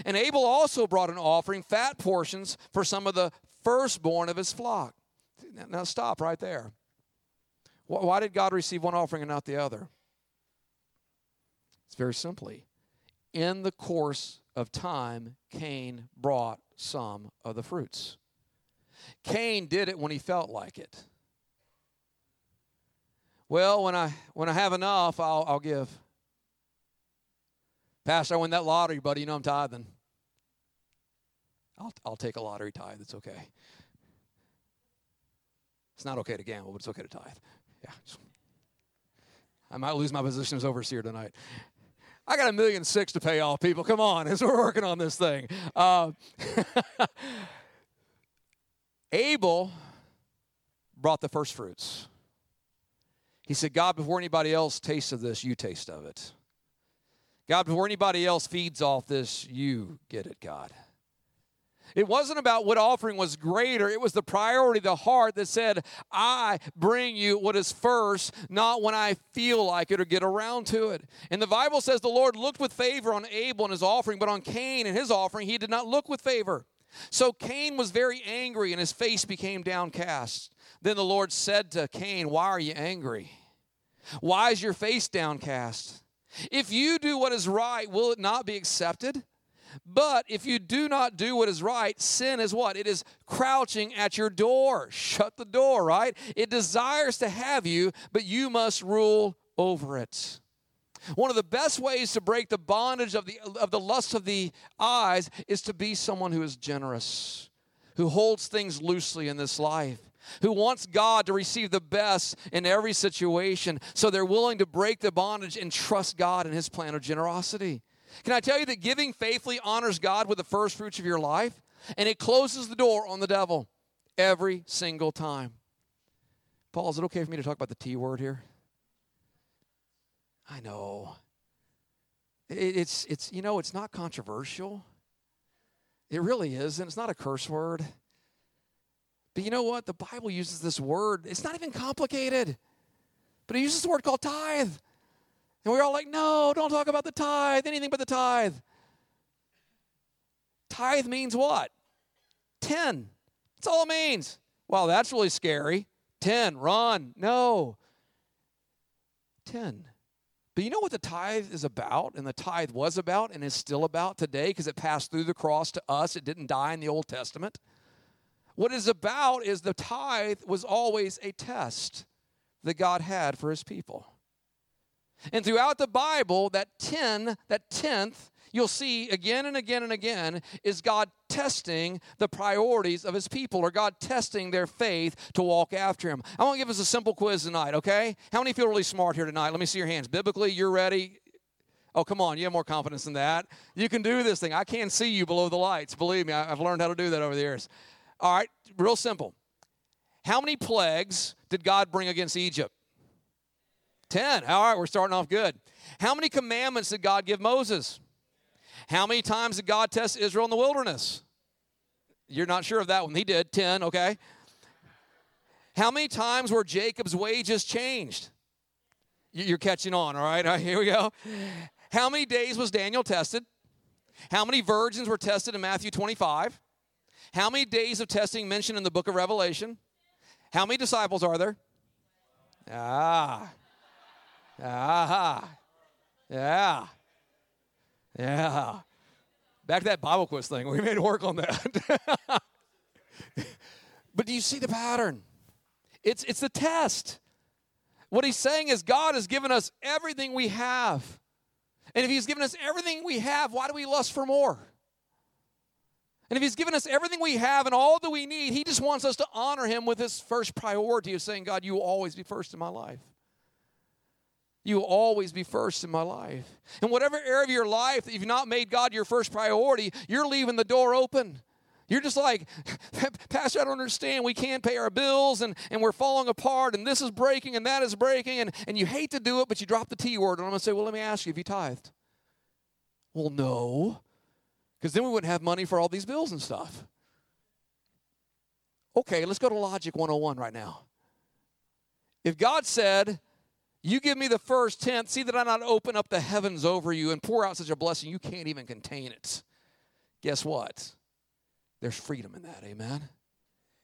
And Abel also brought an offering, fat portions, for some of the firstborn of his flock. Now, stop right there. Why did God receive one offering and not the other? It's very simply. In the course of time, Cain brought some of the fruits. Cain did it when he felt like it. Well, when I when I have enough, I'll I'll give. Pastor, I win that lottery, buddy. You know I'm tithing. I'll I'll take a lottery tithe. It's okay. It's not okay to gamble, but it's okay to tithe. Yeah. I might lose my position as overseer tonight. I got a million six to pay off, people. Come on, as we're working on this thing. Uh, Abel brought the first fruits. He said, God, before anybody else tastes of this, you taste of it. God, before anybody else feeds off this, you get it, God. It wasn't about what offering was greater. It was the priority, the heart that said, I bring you what is first, not when I feel like it or get around to it. And the Bible says the Lord looked with favor on Abel and his offering, but on Cain and his offering, he did not look with favor. So Cain was very angry and his face became downcast. Then the Lord said to Cain, Why are you angry? Why is your face downcast? If you do what is right, will it not be accepted? But if you do not do what is right, sin is what? It is crouching at your door. Shut the door, right? It desires to have you, but you must rule over it. One of the best ways to break the bondage of the, of the lust of the eyes is to be someone who is generous, who holds things loosely in this life, who wants God to receive the best in every situation, so they're willing to break the bondage and trust God in His plan of generosity. Can I tell you that giving faithfully honors God with the first fruits of your life? And it closes the door on the devil every single time. Paul, is it okay for me to talk about the T word here? I know. it's, it's, you know, it's not controversial. It really isn't. It's not a curse word. But you know what? The Bible uses this word. It's not even complicated. But it uses a word called tithe. And we're all like, no, don't talk about the tithe, anything but the tithe. Tithe means what? 10. That's all it means. Wow, that's really scary. 10, run. No. 10. But you know what the tithe is about, and the tithe was about, and is still about today because it passed through the cross to us. It didn't die in the Old Testament. What it's about is the tithe was always a test that God had for his people. And throughout the Bible, that 10, that tenth, you'll see again and again and again is God testing the priorities of his people or God testing their faith to walk after him. I want to give us a simple quiz tonight, okay? How many feel really smart here tonight? Let me see your hands. Biblically, you're ready. Oh, come on, you have more confidence than that. You can do this thing. I can't see you below the lights. Believe me, I've learned how to do that over the years. All right, real simple. How many plagues did God bring against Egypt? 10. All right, we're starting off good. How many commandments did God give Moses? How many times did God test Israel in the wilderness? You're not sure of that one. He did 10, okay? How many times were Jacob's wages changed? You're catching on, all right? All right, here we go. How many days was Daniel tested? How many virgins were tested in Matthew 25? How many days of testing mentioned in the book of Revelation? How many disciples are there? Ah. Ah. Yeah. Yeah. Back to that Bible quiz thing. We made work on that. but do you see the pattern? It's, it's the test. What he's saying is God has given us everything we have. And if he's given us everything we have, why do we lust for more? And if he's given us everything we have and all that we need, he just wants us to honor him with his first priority of saying, God, you will always be first in my life. You will always be first in my life. In whatever area of your life that you've not made God your first priority, you're leaving the door open. You're just like, Pastor, I don't understand. We can't pay our bills and, and we're falling apart and this is breaking and that is breaking and, and you hate to do it, but you drop the T word. And I'm going to say, well, let me ask you if you tithed. Well, no, because then we wouldn't have money for all these bills and stuff. Okay, let's go to Logic 101 right now. If God said, you give me the first tenth. See that I not open up the heavens over you and pour out such a blessing you can't even contain it. Guess what? There's freedom in that. Amen.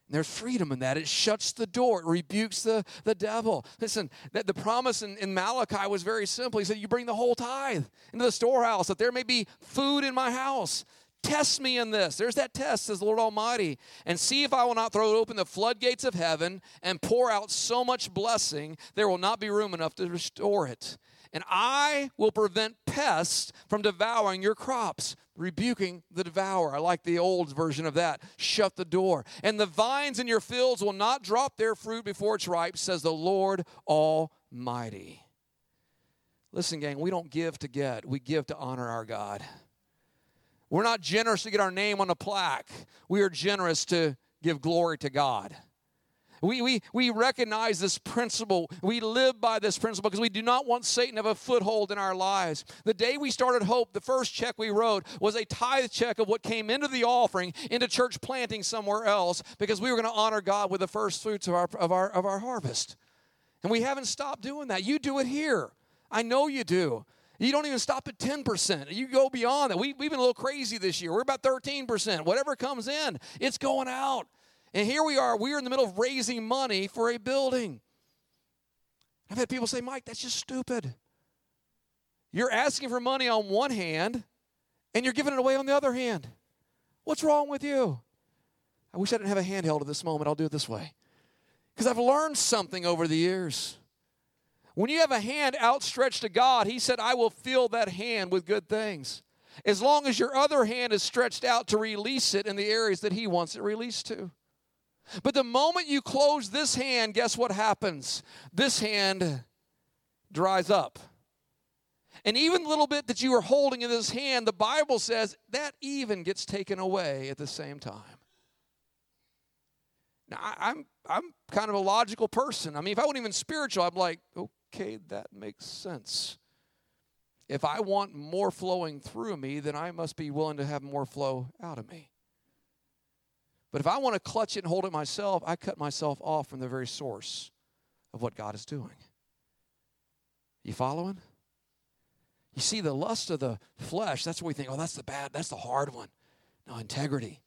There's freedom in that. It shuts the door. It rebukes the, the devil. Listen, that the promise in, in Malachi was very simple. He said, You bring the whole tithe into the storehouse, that there may be food in my house. Test me in this. There's that test, says the Lord Almighty, and see if I will not throw open the floodgates of heaven and pour out so much blessing, there will not be room enough to restore it. And I will prevent pests from devouring your crops, rebuking the devourer. I like the old version of that. Shut the door. And the vines in your fields will not drop their fruit before it's ripe, says the Lord Almighty. Listen, gang, we don't give to get, we give to honor our God. We're not generous to get our name on a plaque. We are generous to give glory to God. We, we, we recognize this principle. We live by this principle because we do not want Satan to have a foothold in our lives. The day we started Hope, the first check we wrote was a tithe check of what came into the offering into church planting somewhere else because we were going to honor God with the first fruits of our, of, our, of our harvest. And we haven't stopped doing that. You do it here. I know you do. You don't even stop at 10%. You go beyond that. We, we've been a little crazy this year. We're about 13%. Whatever comes in, it's going out. And here we are. We're in the middle of raising money for a building. I've had people say, Mike, that's just stupid. You're asking for money on one hand, and you're giving it away on the other hand. What's wrong with you? I wish I didn't have a handheld at this moment. I'll do it this way. Because I've learned something over the years. When you have a hand outstretched to God, He said, I will fill that hand with good things. As long as your other hand is stretched out to release it in the areas that He wants it released to. But the moment you close this hand, guess what happens? This hand dries up. And even the little bit that you are holding in this hand, the Bible says that even gets taken away at the same time. Now, I, am I'm, I'm kind of a logical person. I mean, if I wasn't even spiritual, I'm like, okay, that makes sense. If I want more flowing through me, then I must be willing to have more flow out of me. But if I want to clutch it and hold it myself, I cut myself off from the very source of what God is doing. You following? You see, the lust of the flesh, that's what we think, oh, that's the bad, that's the hard one. No, integrity.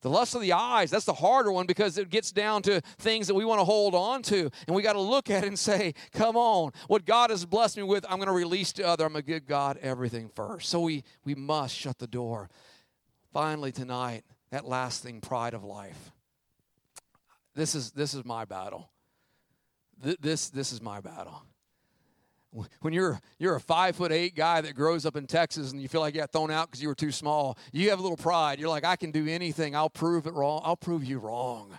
The lust of the eyes, that's the harder one because it gets down to things that we want to hold on to. And we got to look at it and say, come on, what God has blessed me with, I'm going to release to other. I'm going to give God everything first. So we, we must shut the door. Finally, tonight, that last thing, pride of life. This is this is my battle. This this is my battle. When you're you're a five foot eight guy that grows up in Texas and you feel like you got thrown out because you were too small, you have a little pride. You're like, I can do anything. I'll prove it wrong. I'll prove you wrong.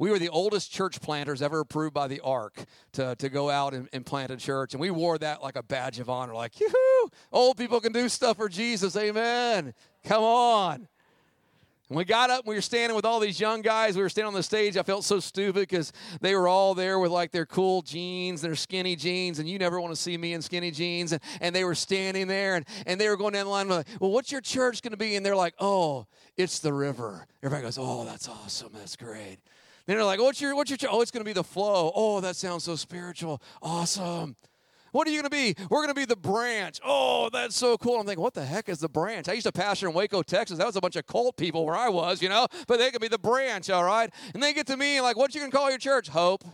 We were the oldest church planters ever approved by the ARC to, to go out and, and plant a church. And we wore that like a badge of honor, like, yoo old people can do stuff for Jesus. Amen. Come on. We got up and we were standing with all these young guys. We were standing on the stage. I felt so stupid because they were all there with like their cool jeans, their skinny jeans, and you never want to see me in skinny jeans. And, and they were standing there and, and they were going down the line, like, well, what's your church going to be? And they're like, oh, it's the river. Everybody goes, oh, that's awesome. That's great. Then they're like, what's your, what's your church? Oh, it's going to be the flow. Oh, that sounds so spiritual. Awesome. What are you going to be? We're going to be the branch. Oh, that's so cool. I'm thinking, what the heck is the branch? I used to pastor in Waco, Texas. That was a bunch of cult people where I was, you know, but they could be the branch, all right? And they get to me like, what you going to call your church? Hope.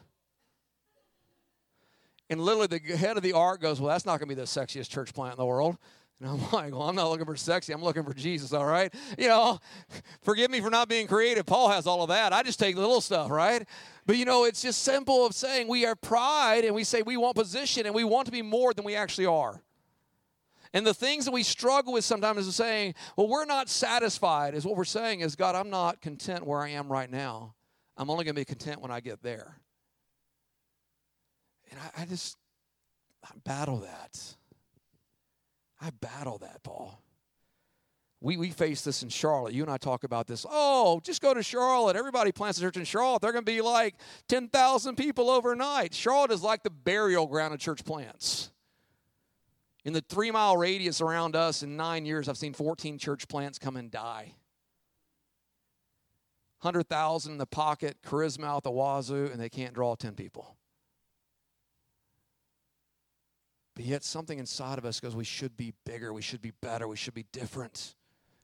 And literally the head of the ARC goes, well, that's not going to be the sexiest church plant in the world. And I'm like, well, I'm not looking for sexy. I'm looking for Jesus, all right? You know, forgive me for not being creative. Paul has all of that. I just take the little stuff, right? But you know, it's just simple of saying we are pride and we say we want position and we want to be more than we actually are. And the things that we struggle with sometimes is saying, well, we're not satisfied, is what we're saying is, God, I'm not content where I am right now. I'm only going to be content when I get there. And I, I just I battle that. I battle that, Paul. We, we face this in Charlotte. You and I talk about this. Oh, just go to Charlotte. Everybody plants a church in Charlotte. They're going to be like 10,000 people overnight. Charlotte is like the burial ground of church plants. In the three mile radius around us, in nine years, I've seen 14 church plants come and die. 100,000 in the pocket, charisma out the wazoo, and they can't draw 10 people. But yet, something inside of us goes, we should be bigger, we should be better, we should be different.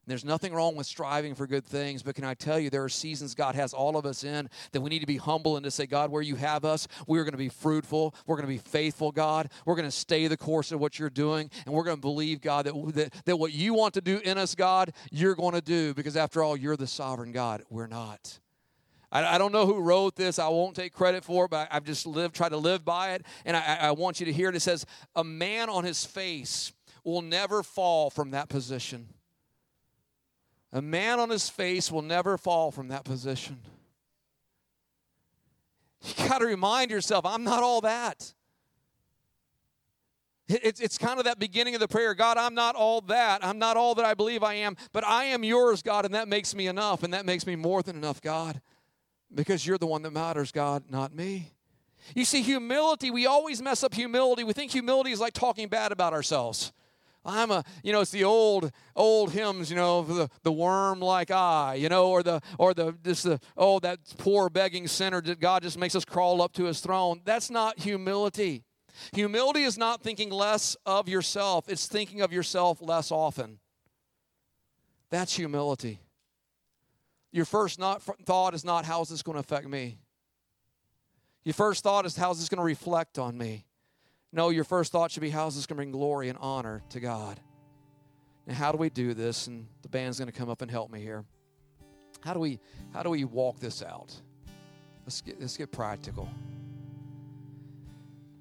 There's nothing wrong with striving for good things, but can I tell you, there are seasons God has all of us in that we need to be humble and to say, God, where you have us, we're going to be fruitful. We're going to be faithful, God. We're going to stay the course of what you're doing, and we're going to believe, God, that, that, that what you want to do in us, God, you're going to do, because after all, you're the sovereign God. We're not. I, I don't know who wrote this. I won't take credit for it, but I, have just lived, tried to live by it. And I, I want you to hear it. It says, A man on his face will never fall from that position. A man on his face will never fall from that position. You got to remind yourself, I'm not all that. It's, it's kind of that beginning of the prayer God, I'm not all that. I'm not all that I believe I am, but I am yours, God, and that makes me enough, and that makes me more than enough, God, because you're the one that matters, God, not me. You see, humility, we always mess up humility. We think humility is like talking bad about ourselves. I'm a, you know, it's the old, old hymns, you know, the, the worm like I, you know, or the, or the, just the, oh, that poor begging sinner that God just makes us crawl up to his throne. That's not humility. Humility is not thinking less of yourself, it's thinking of yourself less often. That's humility. Your first not, thought is not, how's this going to affect me? Your first thought is, how's this going to reflect on me? No, your first thought should be, how's this going to bring glory and honor to God? Now, how do we do this? And the band's going to come up and help me here. How do we how do we walk this out? Let's get let's get practical.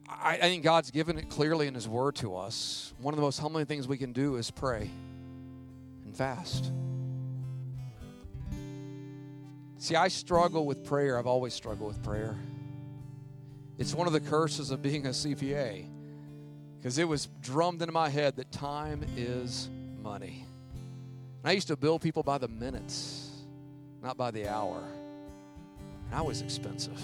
I, I think God's given it clearly in His Word to us. One of the most humbling things we can do is pray and fast. See, I struggle with prayer. I've always struggled with prayer. It's one of the curses of being a CPA because it was drummed into my head that time is money. And I used to bill people by the minutes, not by the hour. And I was expensive.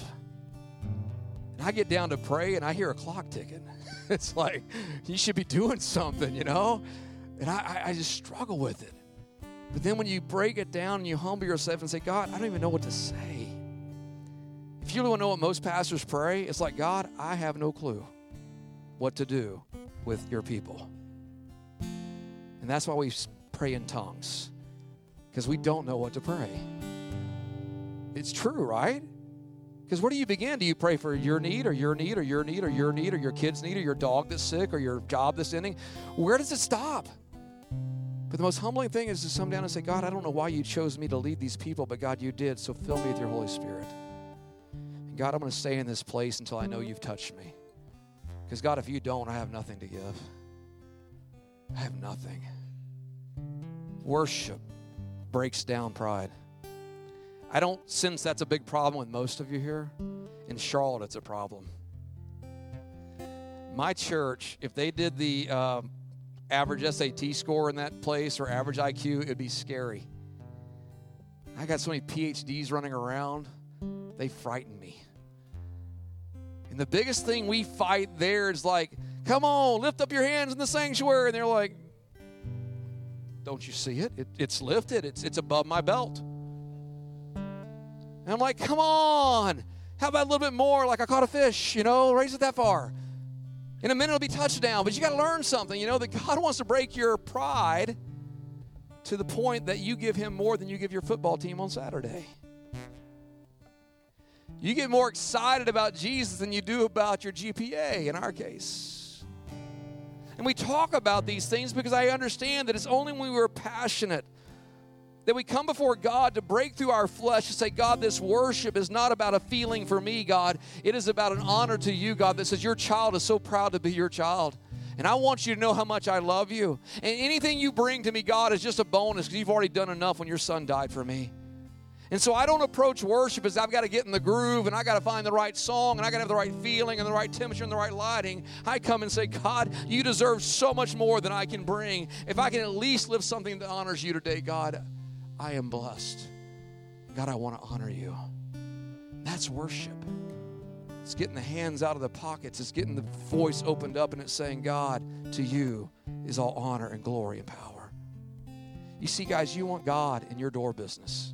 And I get down to pray and I hear a clock ticking. it's like, you should be doing something, you know? And I, I just struggle with it. But then when you break it down and you humble yourself and say, God, I don't even know what to say. If you to know what most pastors pray, it's like, God, I have no clue what to do with your people. And that's why we pray in tongues, because we don't know what to pray. It's true, right? Because where do you begin? Do you pray for your need or your need or your need or your need or your kid's need or your dog that's sick or your job that's ending? Where does it stop? But the most humbling thing is to come down and say, God, I don't know why you chose me to lead these people, but God, you did, so fill me with your Holy Spirit. And God, I'm going to stay in this place until I know you've touched me. Because, God, if you don't, I have nothing to give. I have nothing. Worship breaks down pride. I don't sense that's a big problem with most of you here. In Charlotte, it's a problem. My church, if they did the uh, average SAT score in that place or average IQ, it'd be scary. I got so many PhDs running around, they frighten me. And the biggest thing we fight there is like, come on, lift up your hands in the sanctuary. And they're like, don't you see it? it it's lifted, it's, it's above my belt. And I'm like, come on. How about a little bit more? Like I caught a fish, you know, raise it that far. In a minute, it'll be touchdown. But you got to learn something, you know, that God wants to break your pride to the point that you give Him more than you give your football team on Saturday. You get more excited about Jesus than you do about your GPA in our case. And we talk about these things because I understand that it's only when we're passionate that we come before God to break through our flesh and say, God, this worship is not about a feeling for me, God. It is about an honor to you, God, that says, Your child is so proud to be your child. And I want you to know how much I love you. And anything you bring to me, God, is just a bonus because you've already done enough when your son died for me. And so I don't approach worship as I've got to get in the groove and I got to find the right song and I got to have the right feeling and the right temperature and the right lighting. I come and say, God, you deserve so much more than I can bring. If I can at least live something that honors you today, God, I am blessed. God, I want to honor you. That's worship. It's getting the hands out of the pockets, it's getting the voice opened up, and it's saying, God, to you is all honor and glory and power. You see, guys, you want God in your door business.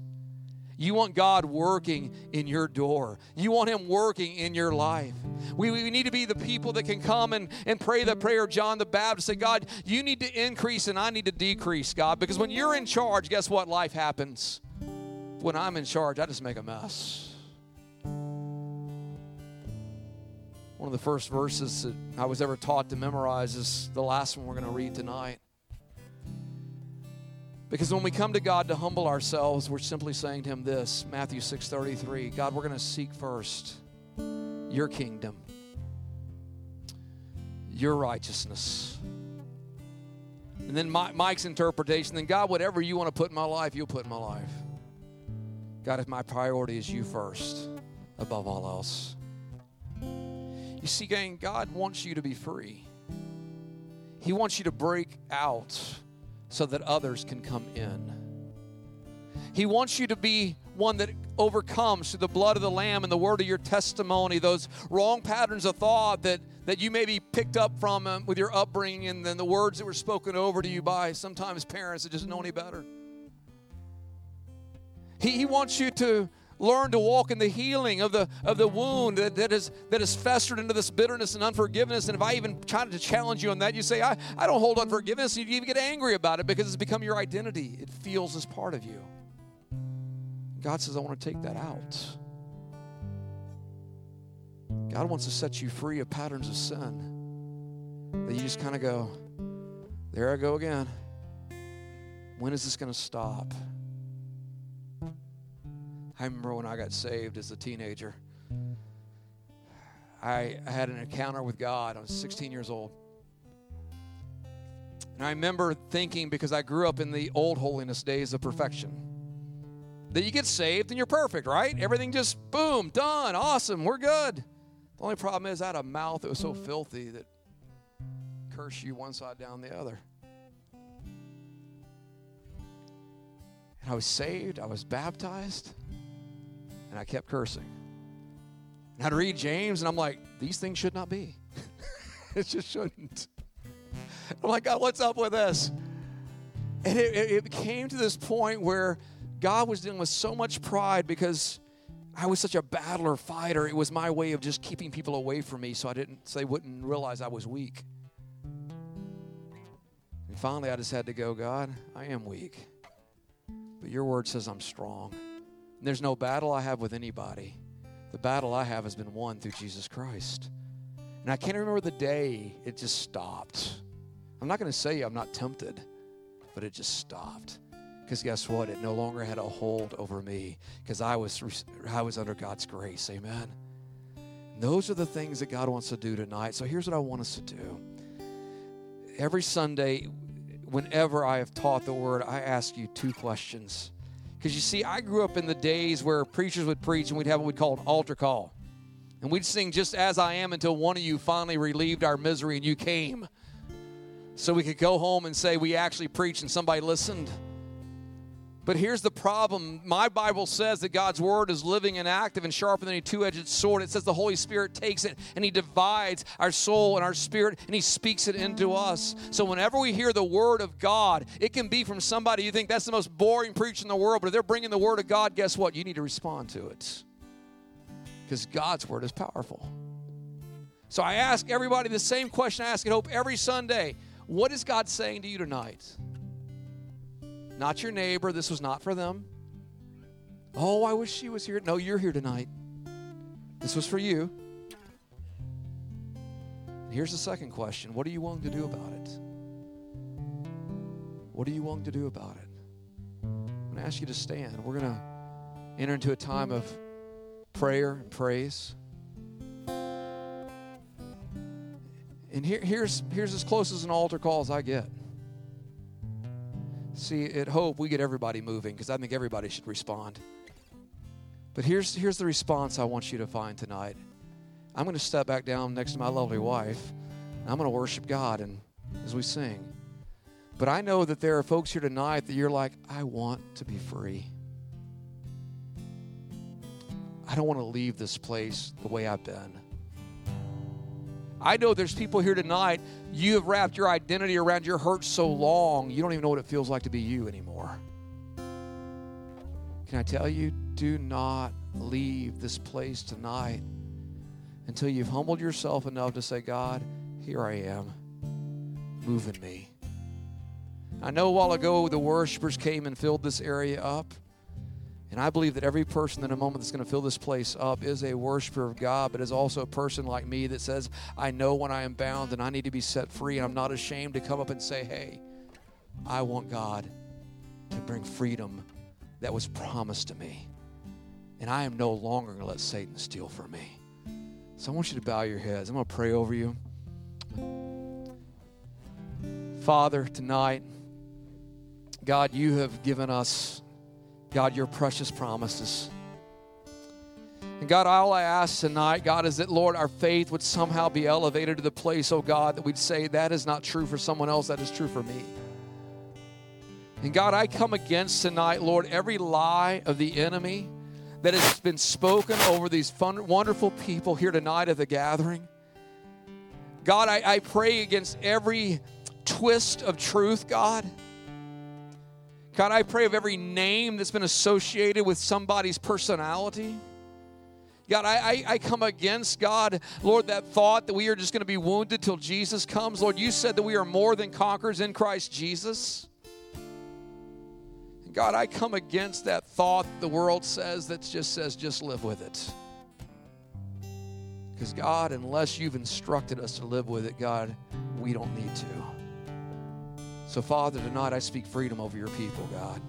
You want God working in your door. You want Him working in your life. We, we need to be the people that can come and, and pray the prayer of John the Baptist. Say, God, you need to increase and I need to decrease, God. Because when you're in charge, guess what? Life happens. When I'm in charge, I just make a mess. One of the first verses that I was ever taught to memorize is the last one we're going to read tonight. Because when we come to God to humble ourselves, we're simply saying to him this, Matthew 6:33, God, we're going to seek first your kingdom, your righteousness. And then Mike's interpretation, then God, whatever you want to put in my life, you'll put in my life. God, if my priority is you first, above all else. You see, gang, God wants you to be free. He wants you to break out so that others can come in. He wants you to be one that overcomes through the blood of the Lamb and the word of your testimony, those wrong patterns of thought that, that you maybe picked up from um, with your upbringing and then the words that were spoken over to you by sometimes parents that just know any better. He, he wants you to learn to walk in the healing of the of the wound that, that is that is festered into this bitterness and unforgiveness. And if I even try to challenge you on that, you say, I, I don't hold unforgiveness. You even get angry about it because it's become your identity. It feels as part of you. God says, I want to take that out. God wants to set you free of patterns of sin that you just kind of go, there I go again. When is this going to stop? I remember when I got saved as a teenager. I, had an encounter with God. I was 16 years old. And I remember thinking, because I grew up in the old holiness days of perfection, that you get saved and you're perfect, right? Everything just boom, done, awesome, we're good. The only problem is I had a mouth that was so filthy that curse you one side down the other. And I was saved, I was baptized, and I kept cursing. And I'd read James, and I'm like, these things should not be. it just shouldn't. I'm like, God, what's up with this? And it, it, it came to this point where God was dealing with so much pride because I was such a battler, fighter. It was my way of just keeping people away from me so I didn't so they wouldn't realize I was weak. And finally I just had to go, God, I am weak. But your word says I'm strong. There's no battle I have with anybody. The battle I have has been won through Jesus Christ. And I can't remember the day it just stopped. I'm not going to say I'm not tempted, but it just stopped. Because guess what? It no longer had a hold over me because I was I was under God's grace. Amen. Those are the things that God wants to do tonight. So here's what I want us to do. Every Sunday, whenever I have taught the word, I ask you two questions. Because you see, I grew up in the days where preachers would preach and we'd have what we'd call an altar call. And we'd sing just as I am until one of you finally relieved our misery and you came. So we could go home and say we actually preached and somebody listened. But here's the problem. My Bible says that God's word is living and active and sharper than a two edged sword. It says the Holy Spirit takes it and He divides our soul and our spirit and He speaks it into us. So whenever we hear the word of God, it can be from somebody you think that's the most boring preacher in the world, but if they're bringing the word of God, guess what? You need to respond to it. Because God's word is powerful. So I ask everybody the same question I ask at Hope every Sunday What is God saying to you tonight? Not your neighbor. This was not for them. Oh, I wish she was here. No, you're here tonight. This was for you. Here's the second question What are you willing to do about it? What are you willing to do about it? I'm going to ask you to stand. We're going to enter into a time of prayer and praise. And here, here's, here's as close as an altar call as I get. See, at Hope, we get everybody moving because I think everybody should respond. But here's, here's the response I want you to find tonight. I'm going to step back down next to my lovely wife. And I'm going to worship God and as we sing. But I know that there are folks here tonight that you're like, I want to be free. I don't want to leave this place the way I've been. I know there's people here tonight, you have wrapped your identity around your hurt so long, you don't even know what it feels like to be you anymore. Can I tell you, do not leave this place tonight until you've humbled yourself enough to say, God, here I am. Move in me. I know a while ago the worshipers came and filled this area up. And I believe that every person in a moment that's going to fill this place up is a worshiper of God, but is also a person like me that says, I know when I am bound and I need to be set free, and I'm not ashamed to come up and say, Hey, I want God to bring freedom that was promised to me. And I am no longer going to let Satan steal from me. So I want you to bow your heads. I'm going to pray over you. Father, tonight, God, you have given us God, your precious promises. And God, all I ask tonight, God, is that, Lord, our faith would somehow be elevated to the place, oh God, that we'd say that is not true for someone else, that is true for me. And God, I come against tonight, Lord, every lie of the enemy that has been spoken over these fun, wonderful people here tonight at the gathering. God, I, I pray against every twist of truth, God. God, I pray of every name that's been associated with somebody's personality. God, I, I, I, come against, God, Lord, that thought that we are just going to be wounded till Jesus comes. Lord, you said that we are more than conquerors in Christ Jesus. God, I come against that thought the world says that just says, just live with it. Because, God, unless you've instructed us to live with it, God, we don't need to. So, Father, tonight I speak freedom over your people, God.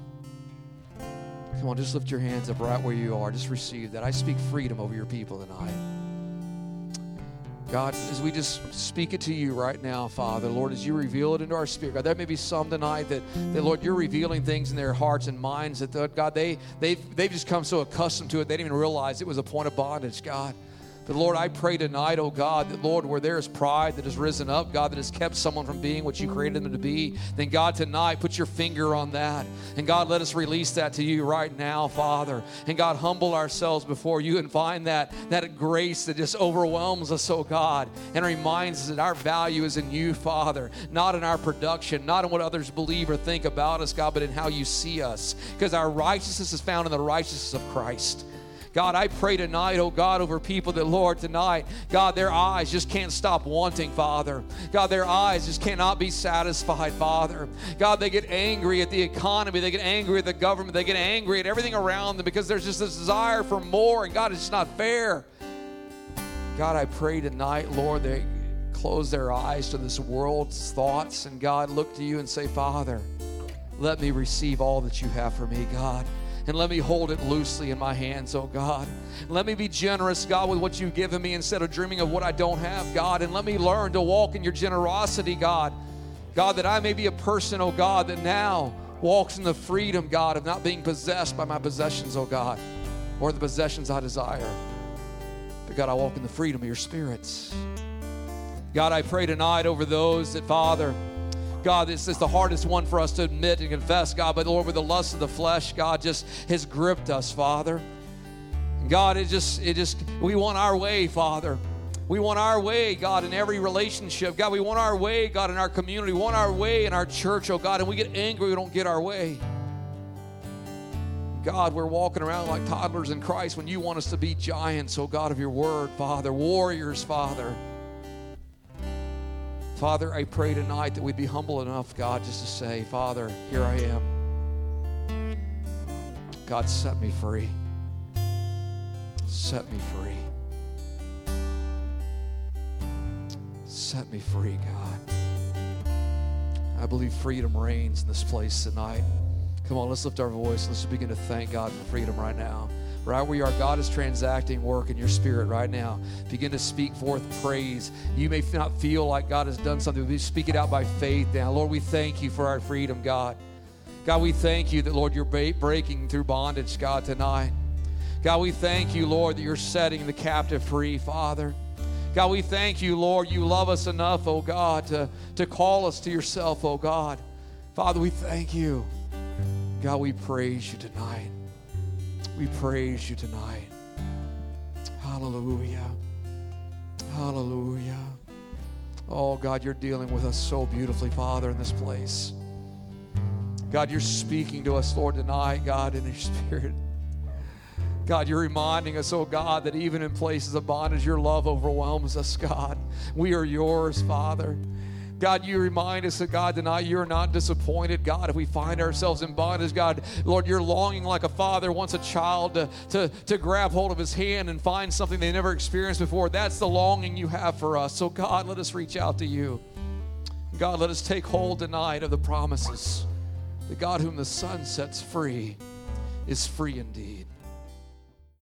Come on, just lift your hands up right where you are. Just receive that. I speak freedom over your people tonight. God, as we just speak it to you right now, Father, Lord, as you reveal it into our spirit, God, there may be some tonight that, that Lord, you're revealing things in their hearts and minds that, God, they, they've, they've just come so accustomed to it, they didn't even realize it was a point of bondage, God. But Lord, I pray tonight, oh God, that Lord, where there is pride that has risen up, God, that has kept someone from being what you created them to be, then God, tonight, put your finger on that. And God, let us release that to you right now, Father. And God, humble ourselves before you and find that, that grace that just overwhelms us, oh God, and reminds us that our value is in you, Father, not in our production, not in what others believe or think about us, God, but in how you see us. Because our righteousness is found in the righteousness of Christ. God, I pray tonight, oh God, over people that, Lord, tonight, God, their eyes just can't stop wanting, Father. God, their eyes just cannot be satisfied, Father. God, they get angry at the economy, they get angry at the government, they get angry at everything around them because there's just this desire for more, and God, it's just not fair. God, I pray tonight, Lord, they close their eyes to this world's thoughts, and God, look to you and say, Father, let me receive all that you have for me, God and let me hold it loosely in my hands, oh God. Let me be generous, God, with what you've given me instead of dreaming of what I don't have, God. And let me learn to walk in your generosity, God. God, that I may be a person, oh God, that now walks in the freedom, God, of not being possessed by my possessions, oh God, or the possessions I desire. But God, I walk in the freedom of your spirits. God, I pray tonight over those that, Father, God, this is the hardest one for us to admit and confess, God. But Lord, with the lust of the flesh, God just has gripped us, Father. God, it just, it just, we want our way, Father. We want our way, God, in every relationship. God, we want our way, God, in our community. We want our way in our church, oh God, and we get angry we don't get our way. God, we're walking around like toddlers in Christ when you want us to be giants, oh God, of your word, Father, warriors, Father. Father, I pray tonight that we'd be humble enough, God, just to say, Father, here I am. God, set me free. Set me free. Set me free, God. I believe freedom reigns in this place tonight. Come on, let's lift our voice. Let's begin to thank God for freedom right now right where you are. God is transacting work in your spirit right now. Begin to speak forth praise. You may not feel like God has done something, but speak it out by faith now. Lord, we thank you for our freedom, God. God, we thank you that, Lord, you're breaking through bondage, God, tonight. God, we thank you, Lord, that you're setting the captive free, Father. God, we thank you, Lord, you love us enough, oh God, to, to call us to yourself, oh God. Father, we thank you. God, we praise you tonight. We praise you tonight. Hallelujah. Hallelujah. Oh, God, you're dealing with us so beautifully, Father, in this place. God, you're speaking to us, Lord, tonight, God, in your spirit. God, you're reminding us, oh God, that even in places of bondage, your love overwhelms us, God. We are yours, Father. God, you remind us that, God, tonight you're not disappointed, God, if we find ourselves in bondage. God, Lord, you're longing like a father wants a child to, to, to grab hold of his hand and find something they never experienced before. That's the longing you have for us. So, God, let us reach out to you. God, let us take hold tonight of the promises. The God whom the Son sets free is free indeed.